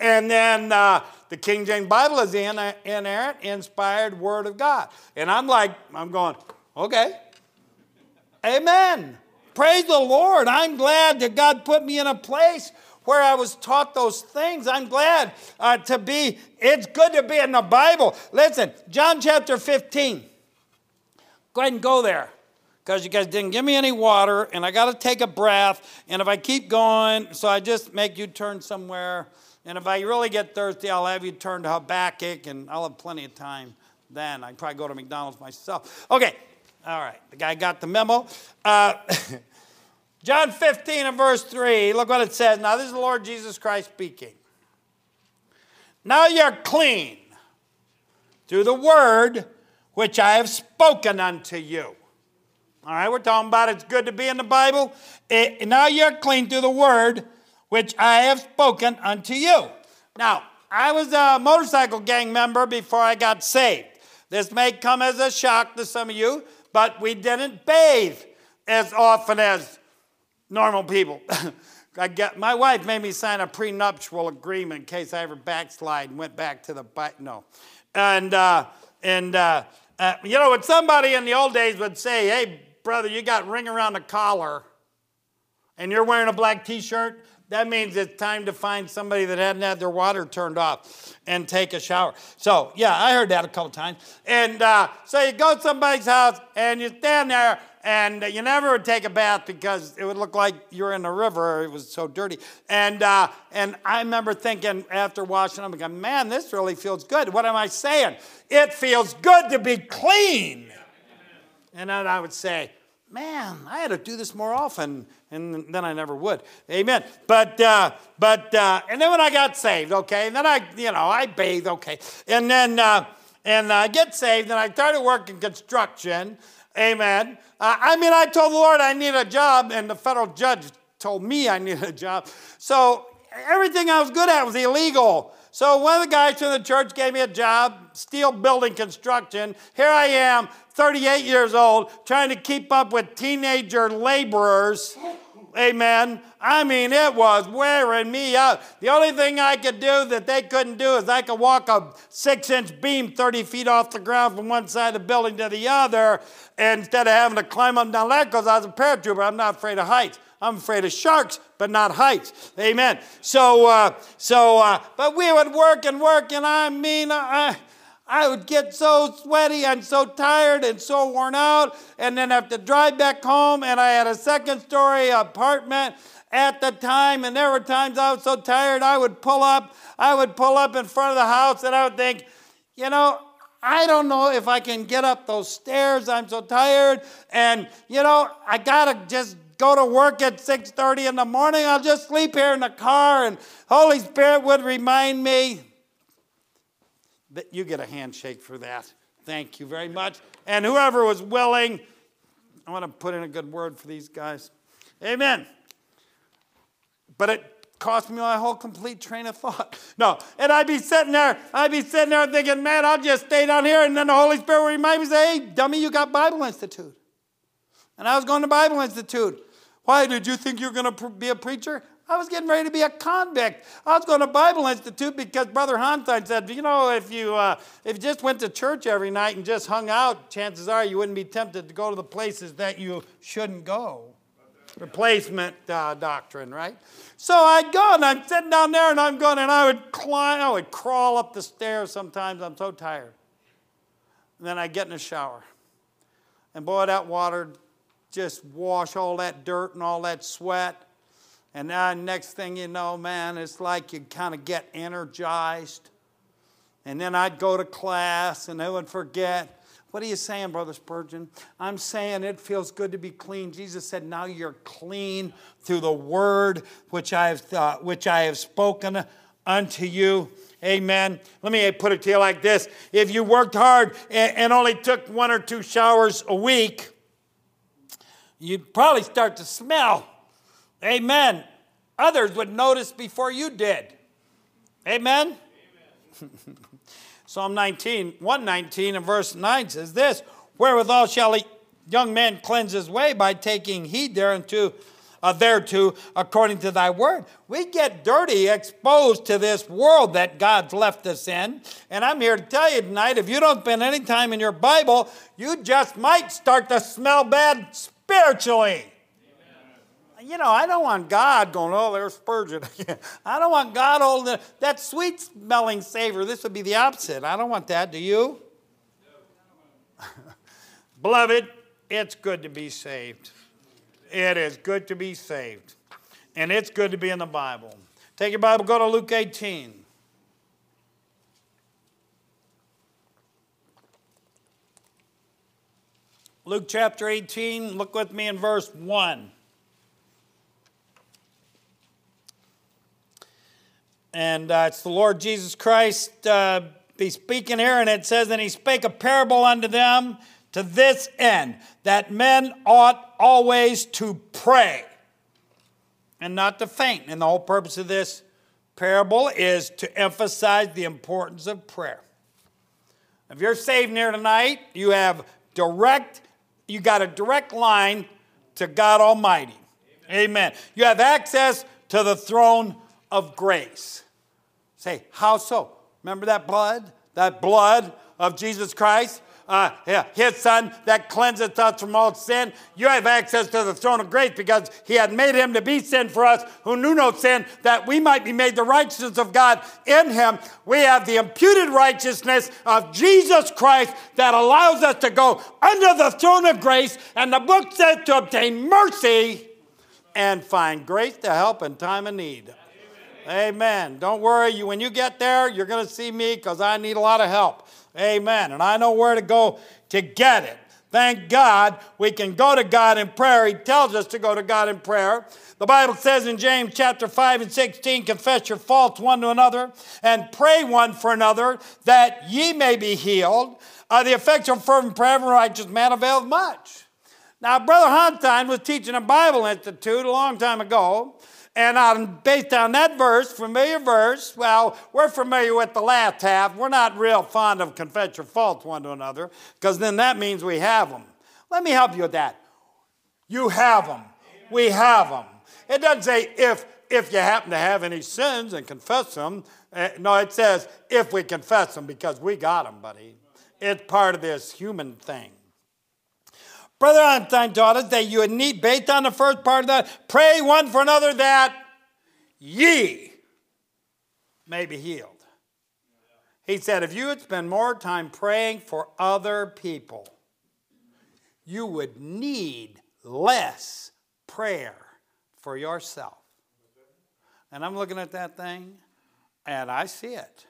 And then, uh, the King James Bible is the inerrant, inspired Word of God. And I'm like, I'm going, okay. Amen. Praise the Lord. I'm glad that God put me in a place where I was taught those things. I'm glad uh, to be, it's good to be in the Bible. Listen, John chapter 15. Go ahead and go there because you guys didn't give me any water and I got to take a breath. And if I keep going, so I just make you turn somewhere. And if I really get thirsty, I'll have you turn to Habakkuk, and I'll have plenty of time then. I'd probably go to McDonald's myself. Okay, all right. The guy got the memo. Uh, John 15 and verse 3, look what it says. Now, this is the Lord Jesus Christ speaking. Now you're clean through the word which I have spoken unto you. All right, we're talking about it's good to be in the Bible. It, now you're clean through the word which I have spoken unto you. Now, I was a motorcycle gang member before I got saved. This may come as a shock to some of you, but we didn't bathe as often as normal people. I get, my wife made me sign a prenuptial agreement in case I ever backslide and went back to the bike. No. And, uh, and uh, uh, you know, what somebody in the old days would say, hey, brother, you got ring around the collar and you're wearing a black t shirt, that means it's time to find somebody that hadn't had their water turned off and take a shower. So, yeah, I heard that a couple times. And uh, so you go to somebody's house and you stand there and you never would take a bath because it would look like you're in a river. It was so dirty. And, uh, and I remember thinking after washing I'm going, man, this really feels good. What am I saying? It feels good to be clean. And then I would say, man, I had to do this more often, and then I never would. Amen. But, uh, but, uh, and then when I got saved, okay, and then I, you know, I bathed, okay, and then, uh, and I get saved, and I started working construction. Amen. Uh, I mean, I told the Lord I need a job, and the federal judge told me I needed a job. So everything I was good at was illegal. So one of the guys from the church gave me a job, steel building construction. Here I am, 38 years old, trying to keep up with teenager laborers. Amen. I mean, it was wearing me out. The only thing I could do that they couldn't do is I could walk a six inch beam 30 feet off the ground from one side of the building to the other instead of having to climb up and down that because I was a paratrooper. I'm not afraid of heights. I'm afraid of sharks, but not heights. Amen. So, uh, so, uh, but we would work and work, and I mean, I, I would get so sweaty and so tired and so worn out, and then have to drive back home. And I had a second story apartment at the time, and there were times I was so tired, I would pull up, I would pull up in front of the house, and I would think, you know, I don't know if I can get up those stairs. I'm so tired. And, you know, I got to just go to work at 6.30 in the morning. I'll just sleep here in the car. And Holy Spirit would remind me that you get a handshake for that. Thank you very much. And whoever was willing, I want to put in a good word for these guys. Amen. But it cost me my whole complete train of thought. No, and I'd be sitting there, I'd be sitting there thinking, man, I'll just stay down here. And then the Holy Spirit would remind me, say, hey, dummy, you got Bible Institute. And I was going to Bible Institute. Why did you think you were going to be a preacher? I was getting ready to be a convict. I was going to Bible Institute because Brother Honstein said, you know, if you, uh, if you just went to church every night and just hung out, chances are you wouldn't be tempted to go to the places that you shouldn't go. Replacement uh, doctrine, right? So I'd go and I'm sitting down there and I'm going and I would climb, I would crawl up the stairs sometimes. I'm so tired. And then I'd get in the shower. And boy, that water just wash all that dirt and all that sweat. And now, next thing you know, man, it's like you kind of get energized. And then I'd go to class and they would forget What are you saying, Brother Spurgeon? I'm saying it feels good to be clean. Jesus said, Now you're clean through the word which I have, uh, which I have spoken unto you. Amen. Let me put it to you like this if you worked hard and, and only took one or two showers a week, you'd probably start to smell. Amen. Others would notice before you did. Amen. Amen. Psalm 19, 119 and verse 9 says this Wherewithal shall a young man cleanse his way by taking heed thereunto, uh, thereto, according to thy word. We get dirty, exposed to this world that God's left us in. And I'm here to tell you tonight if you don't spend any time in your Bible, you just might start to smell bad spiritually you know, I don't want God going, oh, there's Spurgeon. again. I don't want God holding that sweet smelling savor. This would be the opposite. I don't want that. Do you? No. Beloved, it's good to be saved. It is good to be saved. And it's good to be in the Bible. Take your Bible, go to Luke 18. Luke chapter 18, look with me in verse 1. And uh, it's the Lord Jesus Christ uh, be speaking here, and it says, And he spake a parable unto them to this end, that men ought always to pray and not to faint. And the whole purpose of this parable is to emphasize the importance of prayer. If you're saved here tonight, you have direct, you got a direct line to God Almighty. Amen. Amen. You have access to the throne of grace. Say, how so? Remember that blood? That blood of Jesus Christ? Uh, his son that cleanseth us from all sin. You have access to the throne of grace because he had made him to be sin for us who knew no sin, that we might be made the righteousness of God in him. We have the imputed righteousness of Jesus Christ that allows us to go under the throne of grace. And the book says to obtain mercy and find grace to help in time of need. Amen. Don't worry. You, when you get there, you're going to see me because I need a lot of help. Amen. And I know where to go to get it. Thank God we can go to God in prayer. He tells us to go to God in prayer. The Bible says in James chapter 5 and 16, confess your faults one to another and pray one for another that ye may be healed. Uh, the effectual fervent prayer of a righteous man availeth much. Now, Brother Honstein was teaching a Bible Institute a long time ago, and on, based on that verse, familiar verse, well, we're familiar with the last half. We're not real fond of confess your faults one to another, because then that means we have them. Let me help you with that. You have them. We have them. It doesn't say if if you happen to have any sins and confess them. Uh, no, it says if we confess them because we got them, buddy. It's part of this human thing. Brother Honstein taught us that you would need, based on the first part of that, pray one for another that ye may be healed. He said, if you would spend more time praying for other people, you would need less prayer for yourself. And I'm looking at that thing and I see it.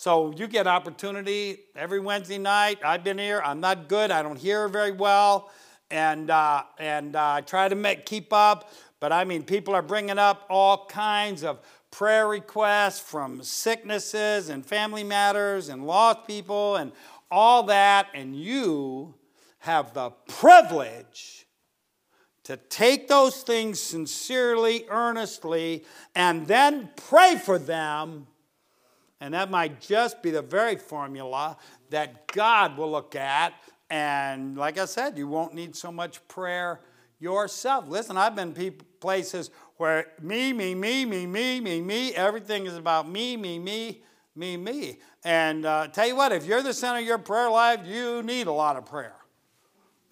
So you get opportunity every Wednesday night. I've been here. I'm not good. I don't hear very well, and uh, and uh, I try to make keep up. But I mean, people are bringing up all kinds of prayer requests from sicknesses and family matters and lost people and all that, and you have the privilege to take those things sincerely, earnestly, and then pray for them and that might just be the very formula that God will look at. And like I said, you won't need so much prayer yourself. Listen, I've been places where me, me, me, me, me, me, me, everything is about me, me, me, me, me. And uh, tell you what, if you're the center of your prayer life, you need a lot of prayer.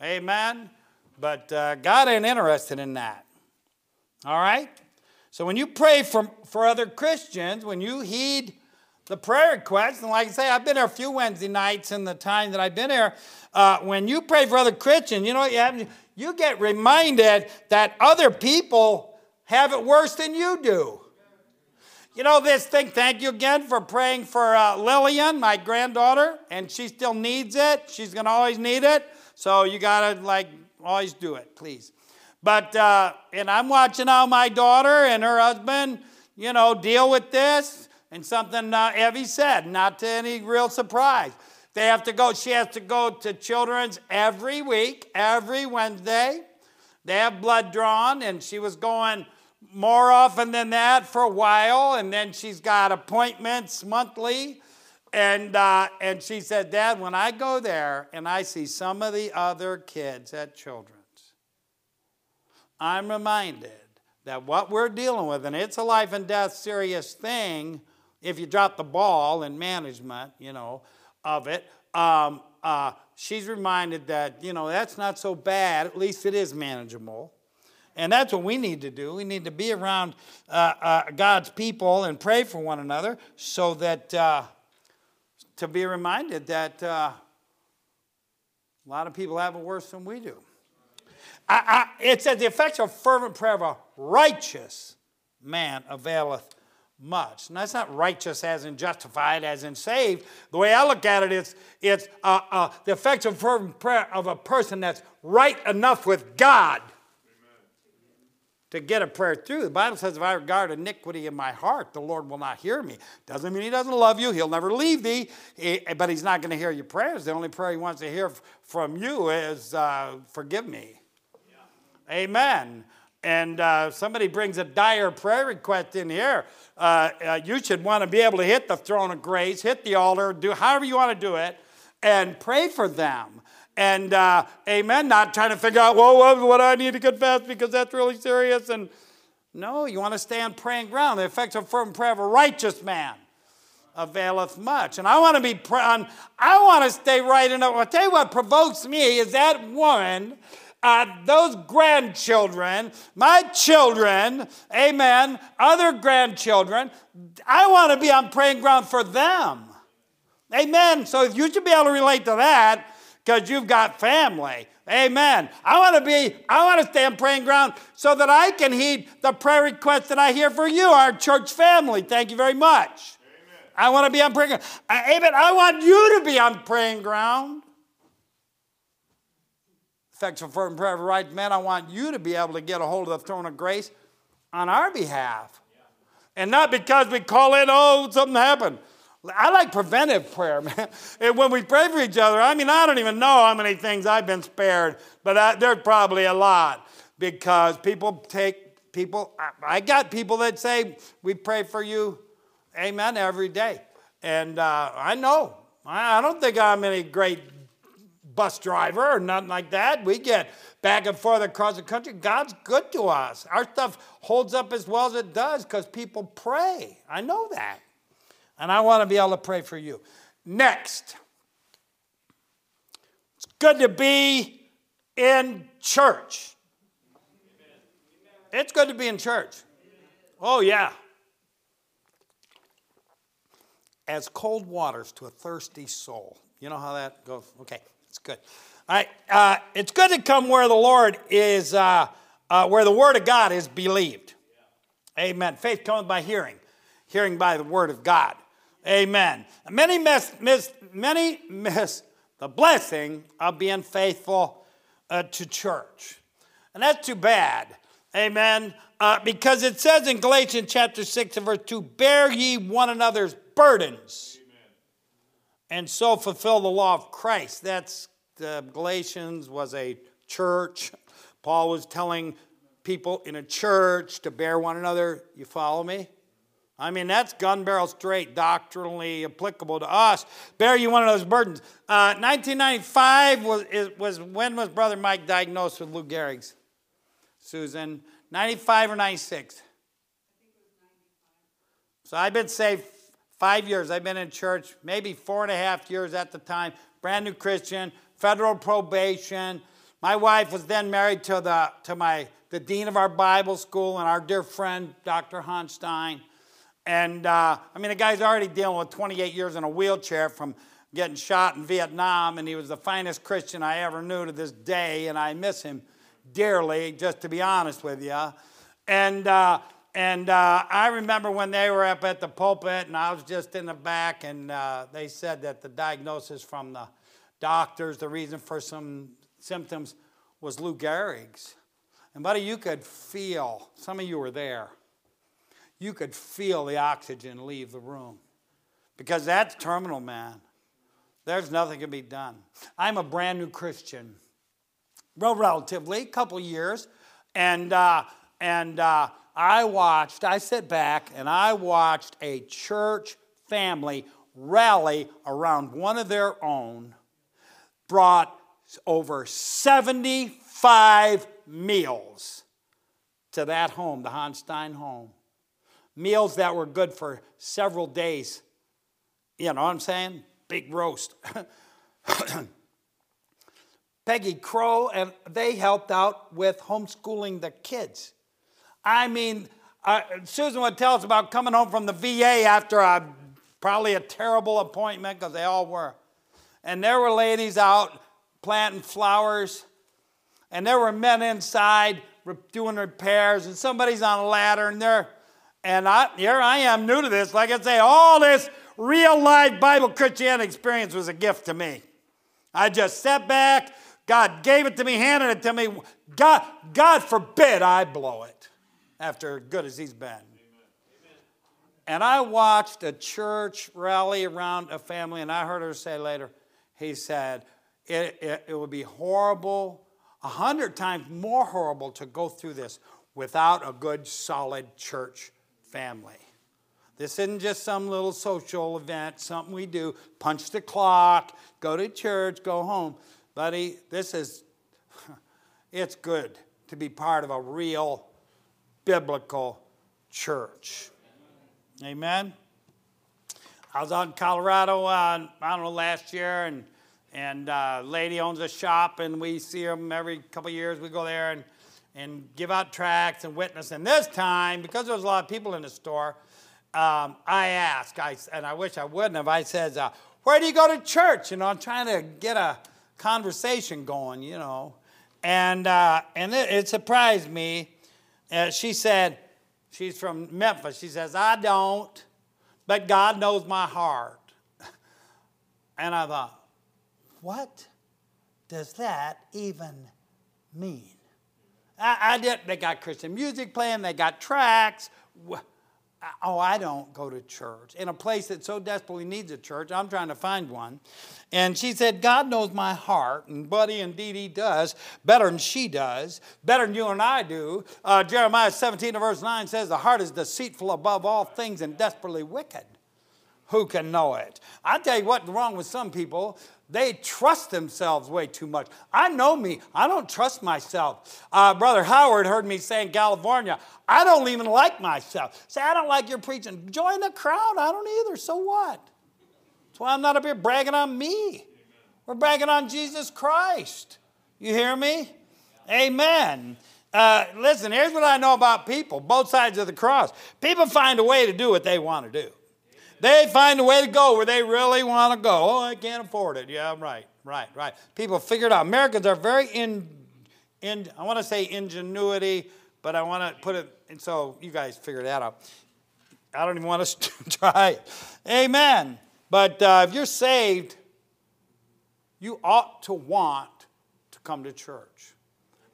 Amen? But uh, God ain't interested in that. All right? So when you pray for, for other Christians, when you heed the prayer requests, and like I say, I've been here a few Wednesday nights in the time that I've been here. Uh, when you pray for other Christians, you know what you have? You get reminded that other people have it worse than you do. You know, this thing, thank you again for praying for uh, Lillian, my granddaughter, and she still needs it. She's going to always need it. So you got to, like, always do it, please. But, uh, and I'm watching how my daughter and her husband, you know, deal with this. And something uh, Evie said, not to any real surprise. They have to go, she has to go to children's every week, every Wednesday. They have blood drawn, and she was going more often than that for a while, and then she's got appointments monthly. And, uh, and she said, Dad, when I go there and I see some of the other kids at Children's, I'm reminded that what we're dealing with, and it's a life and death serious thing if you drop the ball in management, you know, of it. Um, uh, she's reminded that, you know, that's not so bad. At least it is manageable. And that's what we need to do. We need to be around uh, uh, God's people and pray for one another so that uh, to be reminded that uh, a lot of people have it worse than we do. I, I, it says, the effectual fervent prayer of a righteous man availeth much. And that's not righteous as in justified, as in saved. The way I look at it, it is it's uh, uh, the effectual fervent prayer of a person that's right enough with God to get a prayer through. The Bible says, if I regard iniquity in my heart, the Lord will not hear me. Doesn't mean he doesn't love you. He'll never leave thee, but he's not going to hear your prayers. The only prayer he wants to hear from you is, uh, forgive me. Yeah. Amen. And uh, somebody brings a dire prayer request in here. Uh, uh you should want to be able to hit the throne of grace, hit the altar, do however you want to do it, and pray for them and uh, amen, not trying to figure out, well, what, what I need to confess because that's really serious. And no, you want to stay on praying ground. The effectual firm prayer of a righteous man availeth much. And I want to be, on, I want to stay right in it. I'll tell you what provokes me is that woman, uh, those grandchildren, my children, amen, other grandchildren, I want to be on praying ground for them. Amen. So you should be able to relate to that because you've got family. Amen. I want to be, I want to stay on praying ground so that I can heed the prayer requests that I hear for you, our church family. Thank you very much. Amen. I want to be on praying ground. Amen. I want you to be on praying ground. Effectual fervent prayer of a right man. I want you to be able to get a hold of the throne of grace on our behalf. And not because we call in, oh, something happened. I like preventive prayer, man. And when we pray for each other, I mean, I don't even know how many things I've been spared, but I, there's probably a lot because people take people. I, got people that say we pray for you, amen, every day, and uh, I know. I, I don't think I'm any great bus driver or nothing like that. We get back and forth across the country. God's good to us. Our stuff holds up as well as it does because people pray. I know that. And I want to be able to pray for you. Next, it's good to be in church. It's good to be in church. Oh, yeah. As cold waters to a thirsty soul. You know how that goes? Okay, it's good. All right, uh, it's good to come where the Lord is, uh, uh, where the Word of God is believed. Amen. Faith comes by hearing, hearing by the Word of God. Amen. Many miss, miss, many miss the blessing of being faithful uh, to church. And that's too bad. Amen. Uh, because it says in Galatians chapter 6 and verse 2 bear ye one another's burdens. And so fulfill the law of Christ. That's the Galatians was a church. Paul was telling people in a church to bear one another. You follow me? I mean, that's gun barrel straight, doctrinally applicable to us. Bear you one of those burdens. Uh, 1995 was, was when was Brother Mike diagnosed with Lou Gehrig's? Susan, 95 or 96? So I've been saved five years. I've been in church, maybe four and a half years at the time. Brand new Christian, federal probation. My wife was then married to the to my the dean of our Bible school and our dear friend Dr. Honstein. And uh, I mean, the guy's already dealing with 28 years in a wheelchair from getting shot in Vietnam, and he was the finest Christian I ever knew to this day, and I miss him dearly, just to be honest with you. And, uh, and uh, I remember when they were up at the pulpit, and I was just in the back, and uh, they said that the diagnosis from the doctors, the reason for some symptoms was Lou Gehrig's. And, buddy, you could feel, some of you were there, you could feel the oxygen leave the room because that's terminal, man. There's nothing to be done. I'm a brand new Christian, well, relatively, a couple years, and uh, and uh, I watched. I sit back and I watched a church family rally around one of their own. Brought over 75 meals to that home, the Honstein home. Meals that were good for several days. You know what I'm saying? Big roast. Peggy Crow, and they helped out with homeschooling the kids. I mean, uh, Susan would tell us about coming home from the VA after a, probably a terrible appointment, because they all were. And there were ladies out planting flowers, and there were men inside doing repairs, and somebody's on a ladder, and they're, and I, here I am new to this. Like I say, all this real life Bible Christianity experience was a gift to me. I just sat back. God gave it to me, handed it to me. God, God forbid I blow it after good as He's been. And I watched a church rally around a family, and I heard her say later, he said, it, it, it would be horrible, a hundred times more horrible to go through this without a good, solid church family. This isn't just some little social event, something we do, punch the clock, go to church, go home. Buddy, this is, it's good to be part of a real biblical church. Amen. I was out in Colorado, uh, I don't know, last year, and and uh, lady owns a shop, and we see them every couple years. We go there and and give out tracts and witness. And this time, because there was a lot of people in the store, um, I asked, I, and I wish I wouldn't have. I said, uh, "Where do you go to church?" You know, I'm trying to get a conversation going. You know, and uh, and it, it, surprised me. She said, she's from Memphis. She says, "I don't, but God knows my heart." and I thought, what does that even mean? I, I did. They got Christian music playing. They got tracts. Oh, I don't go to church in a place that so desperately needs a church. I'm trying to find one. And she said, God knows my heart, and Buddy and Dee Dee does better than she does, better than you and I do. Uh, Jeremiah 17, verse 9 says, The heart is deceitful above all things and desperately wicked. Who can know it? I tell you what's wrong with some people. They trust themselves way too much. I know me. I don't trust myself. Uh, Brother Howard heard me say in California, I don't even like myself. Say, I don't like your preaching. Join the crowd. I don't either. So what? That's why I'm not up here bragging on me. We're bragging on Jesus Christ. You hear me? Amen. Uh, listen, here's what I know about people, both sides of the cross. People find a way to do what they want to do. They find a way to go where they really want to go. Oh, I can't afford it. Yeah, right, right, right. People figure it out. Americans are very in, in I want to say ingenuity, but I want to put it, and so you guys figure that out. I don't even want to try it. Amen. But uh, if you're saved, you ought to want to come to church.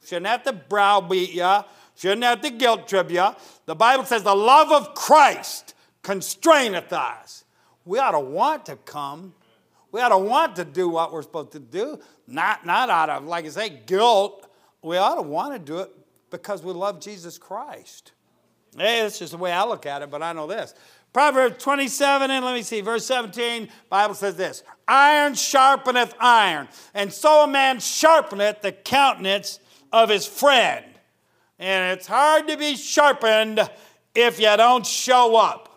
Shouldn't have to browbeat you. Shouldn't have to guilt trip you. The Bible says the love of Christ constraineth us. We ought to want to come. We ought to want to do what we're supposed to do, not, not out of, like I say, guilt. We ought to want to do it because we love Jesus Christ. Hey, that's just the way I look at it, but I know this. Proverbs 27, and let me see, verse 17, Bible says this Iron sharpeneth iron, and so a man sharpeneth the countenance of his friend. And it's hard to be sharpened if you don't show up.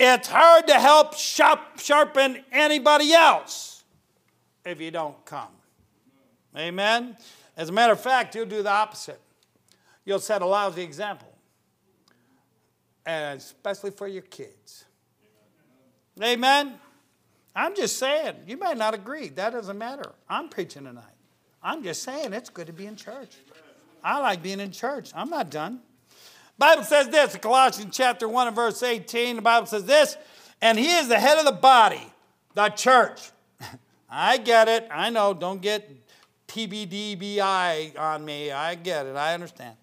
It's hard to help sharp, sharpen anybody else if you don't come. Amen? As a matter of fact, you'll do the opposite. You'll set a lousy example, and especially for your kids. Amen? I'm just saying, you may not agree. That doesn't matter. I'm preaching tonight. I'm just saying it's good to be in church. I like being in church. I'm not done. Bible says this, in Colossians chapter 1 and verse 18, the Bible says this, and he is the head of the body, the church. I get it. I know. Don't get TBDBI on me. I get it. I understand.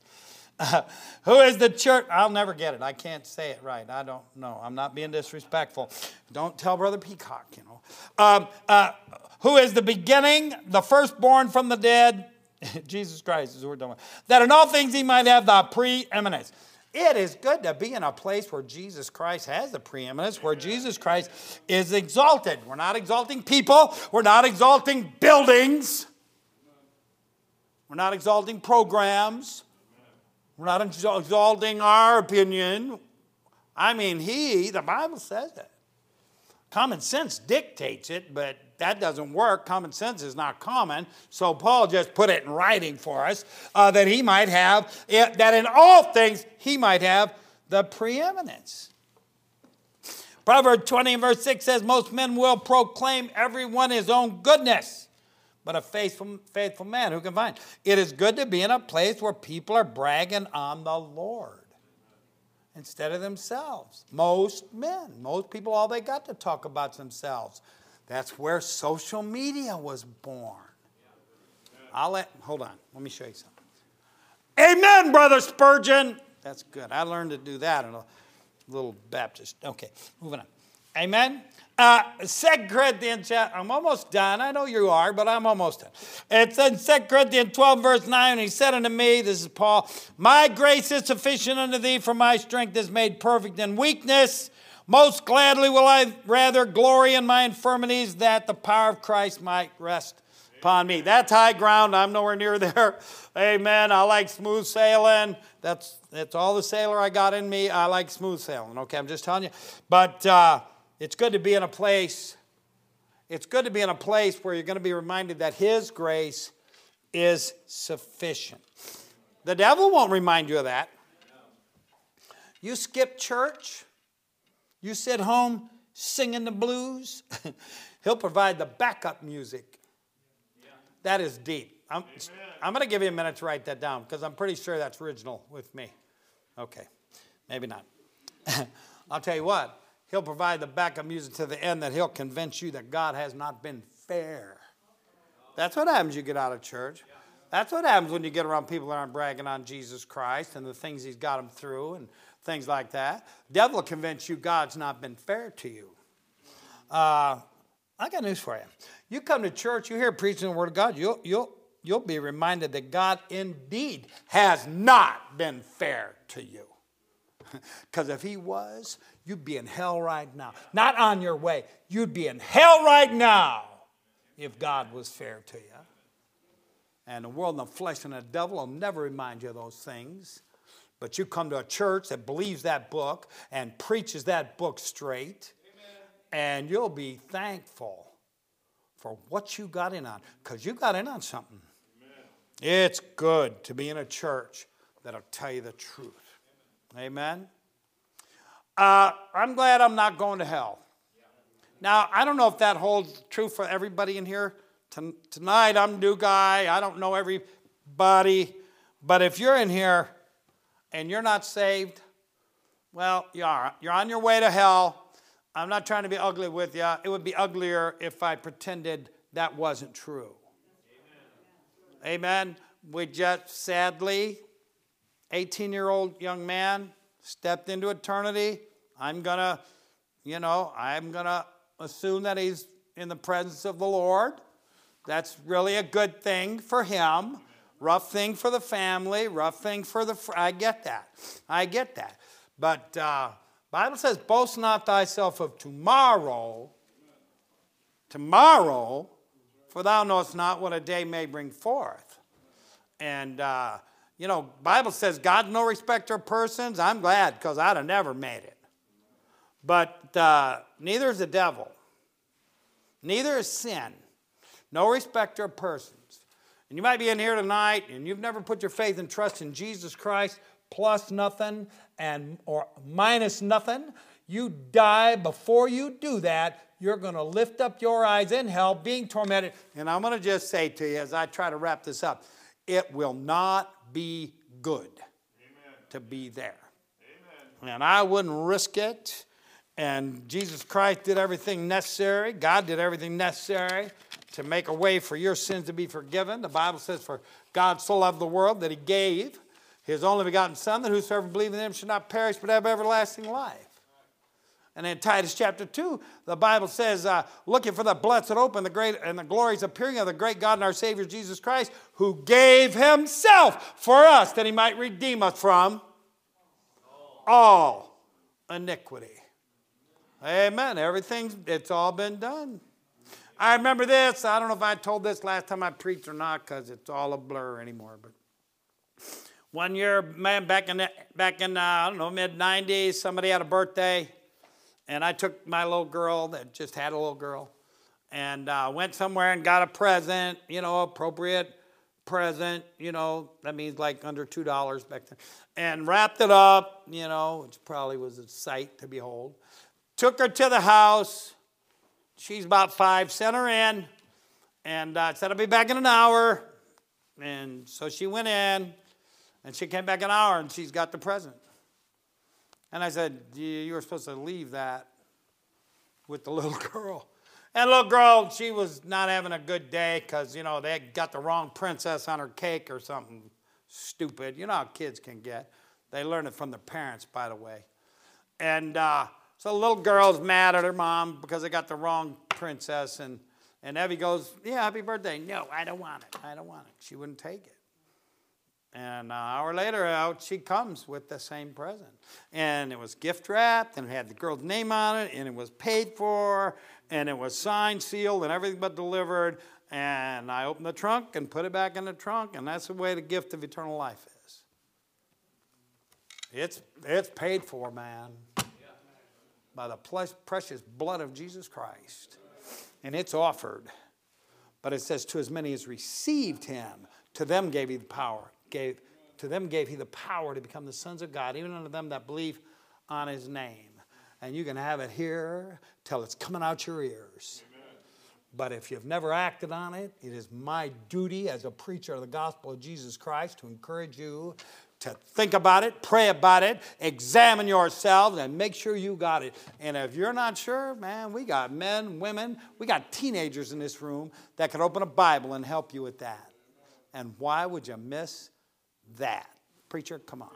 Uh, who is the church? I'll never get it. I can't say it right. I don't know. I'm not being disrespectful. Don't tell Brother Peacock, you know. Um, uh, who is the beginning, the firstborn from the dead? Jesus Christ is who we're talking about. That in all things he might have the preeminence. It is good to be in a place where Jesus Christ has the preeminence, where Jesus Christ is exalted. We're not exalting people, we're not exalting buildings, we're not exalting programs, we're not exalting our opinion. I mean, He, the Bible says it. Common sense dictates it, but that doesn't work. Common sense is not common. So Paul just put it in writing for us uh, that he might have, that in all things he might have the preeminence. Proverbs 20 and verse 6 says, Most men will proclaim everyone his own goodness, but a faithful, faithful man who can find? It is good to be in a place where people are bragging on the Lord instead of themselves. Most men, most people, all they got to talk about themselves. That's where social media was born. I'll let, hold on, let me show you something. Amen, Brother Spurgeon. That's good. I learned to do that in a little Baptist. Okay, moving on. Amen. Uh, 2 Corinthians, I'm almost done. I know you are, but I'm almost done. It's in 2 Corinthians 12, verse 9. He said unto me, This is Paul, My grace is sufficient unto thee, for my strength is made perfect in weakness. Most gladly will I rather glory in my infirmities that the power of Christ might rest upon me. That's high ground. I'm nowhere near there. Amen. I like smooth sailing. That's, that's all the sailor I got in me. I like smooth sailing. Okay, I'm just telling you. But uh, it's good to be in a place. It's good to be in a place where you're going to be reminded that His grace is sufficient. The devil won't remind you of that. You skip church, you sit home singing the blues, he'll provide the backup music. That is deep. I'm, I'm going to give you a minute to write that down because I'm pretty sure that's original with me. Okay, maybe not. I'll tell you what, he'll provide the backup music to the end that he'll convince you that God has not been fair. That's what happens you get out of church. That's what happens when you get around people that aren't bragging on Jesus Christ and the things he's got them through and things like that. Devil convince you God's not been fair to you. Uh, I got news for you. You come to church, you hear preaching the word of God, you'll, you'll, you'll be reminded that God indeed has not been fair to you. Because if he was, you'd be in hell right now. Not on your way, you'd be in hell right now if God was fair to you. And the world and the flesh and the devil will never remind you of those things. But you come to a church that believes that book and preaches that book straight, Amen. and you'll be thankful for what you got in on, because you got in on something. Amen. It's good to be in a church that'll tell you the truth. Amen. Uh, I'm glad I'm not going to hell. Now, I don't know if that holds true for everybody in here. Tonight, I'm new guy. I don't know everybody. But if you're in here and you're not saved, well, you are. You're on your way to hell. I'm not trying to be ugly with you. It would be uglier if I pretended that wasn't true. Amen. Amen. We just sadly, 18 year old young man stepped into eternity. I'm going to, you know, I'm going to assume that he's in the presence of the Lord. That's really a good thing for him. Rough thing for the family, rough thing for the. Fr- I get that. I get that. But uh, Bible says, "Boast not thyself of tomorrow." Tomorrow, for thou knowest not what a day may bring forth. And uh, you know, Bible says God's no respecter of persons. I'm glad because I'd have never made it. But uh, neither is the devil. Neither is sin. No respecter of persons. And you might be in here tonight and you've never put your faith and trust in Jesus Christ plus nothing and or minus nothing. You die before you do that. You're going to lift up your eyes in hell being tormented. And I'm going to just say to you as I try to wrap this up, it will not be good Amen. to be there. Amen. and I wouldn't risk it. And Jesus Christ did everything necessary. God did everything necessary to make a way for your sins to be forgiven. The Bible says, For God so loved the world that he gave his only begotten Son, that whosoever believes in him should not perish but have everlasting life. And in Titus chapter 2, the Bible says, uh, looking for the blessed hope and the great and the glorious appearing of the great God and our Savior Jesus Christ, who gave himself for us that he might redeem us from all iniquity. Amen. Everything's, it's all been done. I remember this. I don't know if I told this last time I preached or not because it's all a blur anymore. But one year, man, back in, the, back in uh, I don't know, mid 90s, somebody had a birthday. And I took my little girl that just had a little girl and uh, went somewhere and got a present, you know, appropriate present, you know, that means like under $2 back then, and wrapped it up, you know, which probably was a sight to behold. Took her to the house. She's about five, sent her in, and uh, said, I'll be back in an hour. And so she went in, and she came back an hour, and she's got the present. And I said, You were supposed to leave that with the little girl. And little girl, she was not having a good day because, you know, they got the wrong princess on her cake or something stupid. You know how kids can get. They learn it from their parents, by the way. And uh, so the little girl's mad at her mom because they got the wrong princess. And, and Evie goes, Yeah, happy birthday. No, I don't want it. I don't want it. She wouldn't take it. And an hour later, out she comes with the same present. And it was gift wrapped, and it had the girl's name on it, and it was paid for, and it was signed, sealed, and everything but delivered. And I opened the trunk and put it back in the trunk, and that's the way the gift of eternal life is. It's, it's paid for, man, by the precious blood of Jesus Christ. And it's offered. But it says, To as many as received him, to them gave he the power gave to them gave he the power to become the sons of God, even unto them that believe on his name. And you can have it here till it's coming out your ears. But if you've never acted on it, it is my duty as a preacher of the gospel of Jesus Christ to encourage you to think about it, pray about it, examine yourselves, and make sure you got it. And if you're not sure, man, we got men, women, we got teenagers in this room that can open a Bible and help you with that. And why would you miss that. Preacher, come on.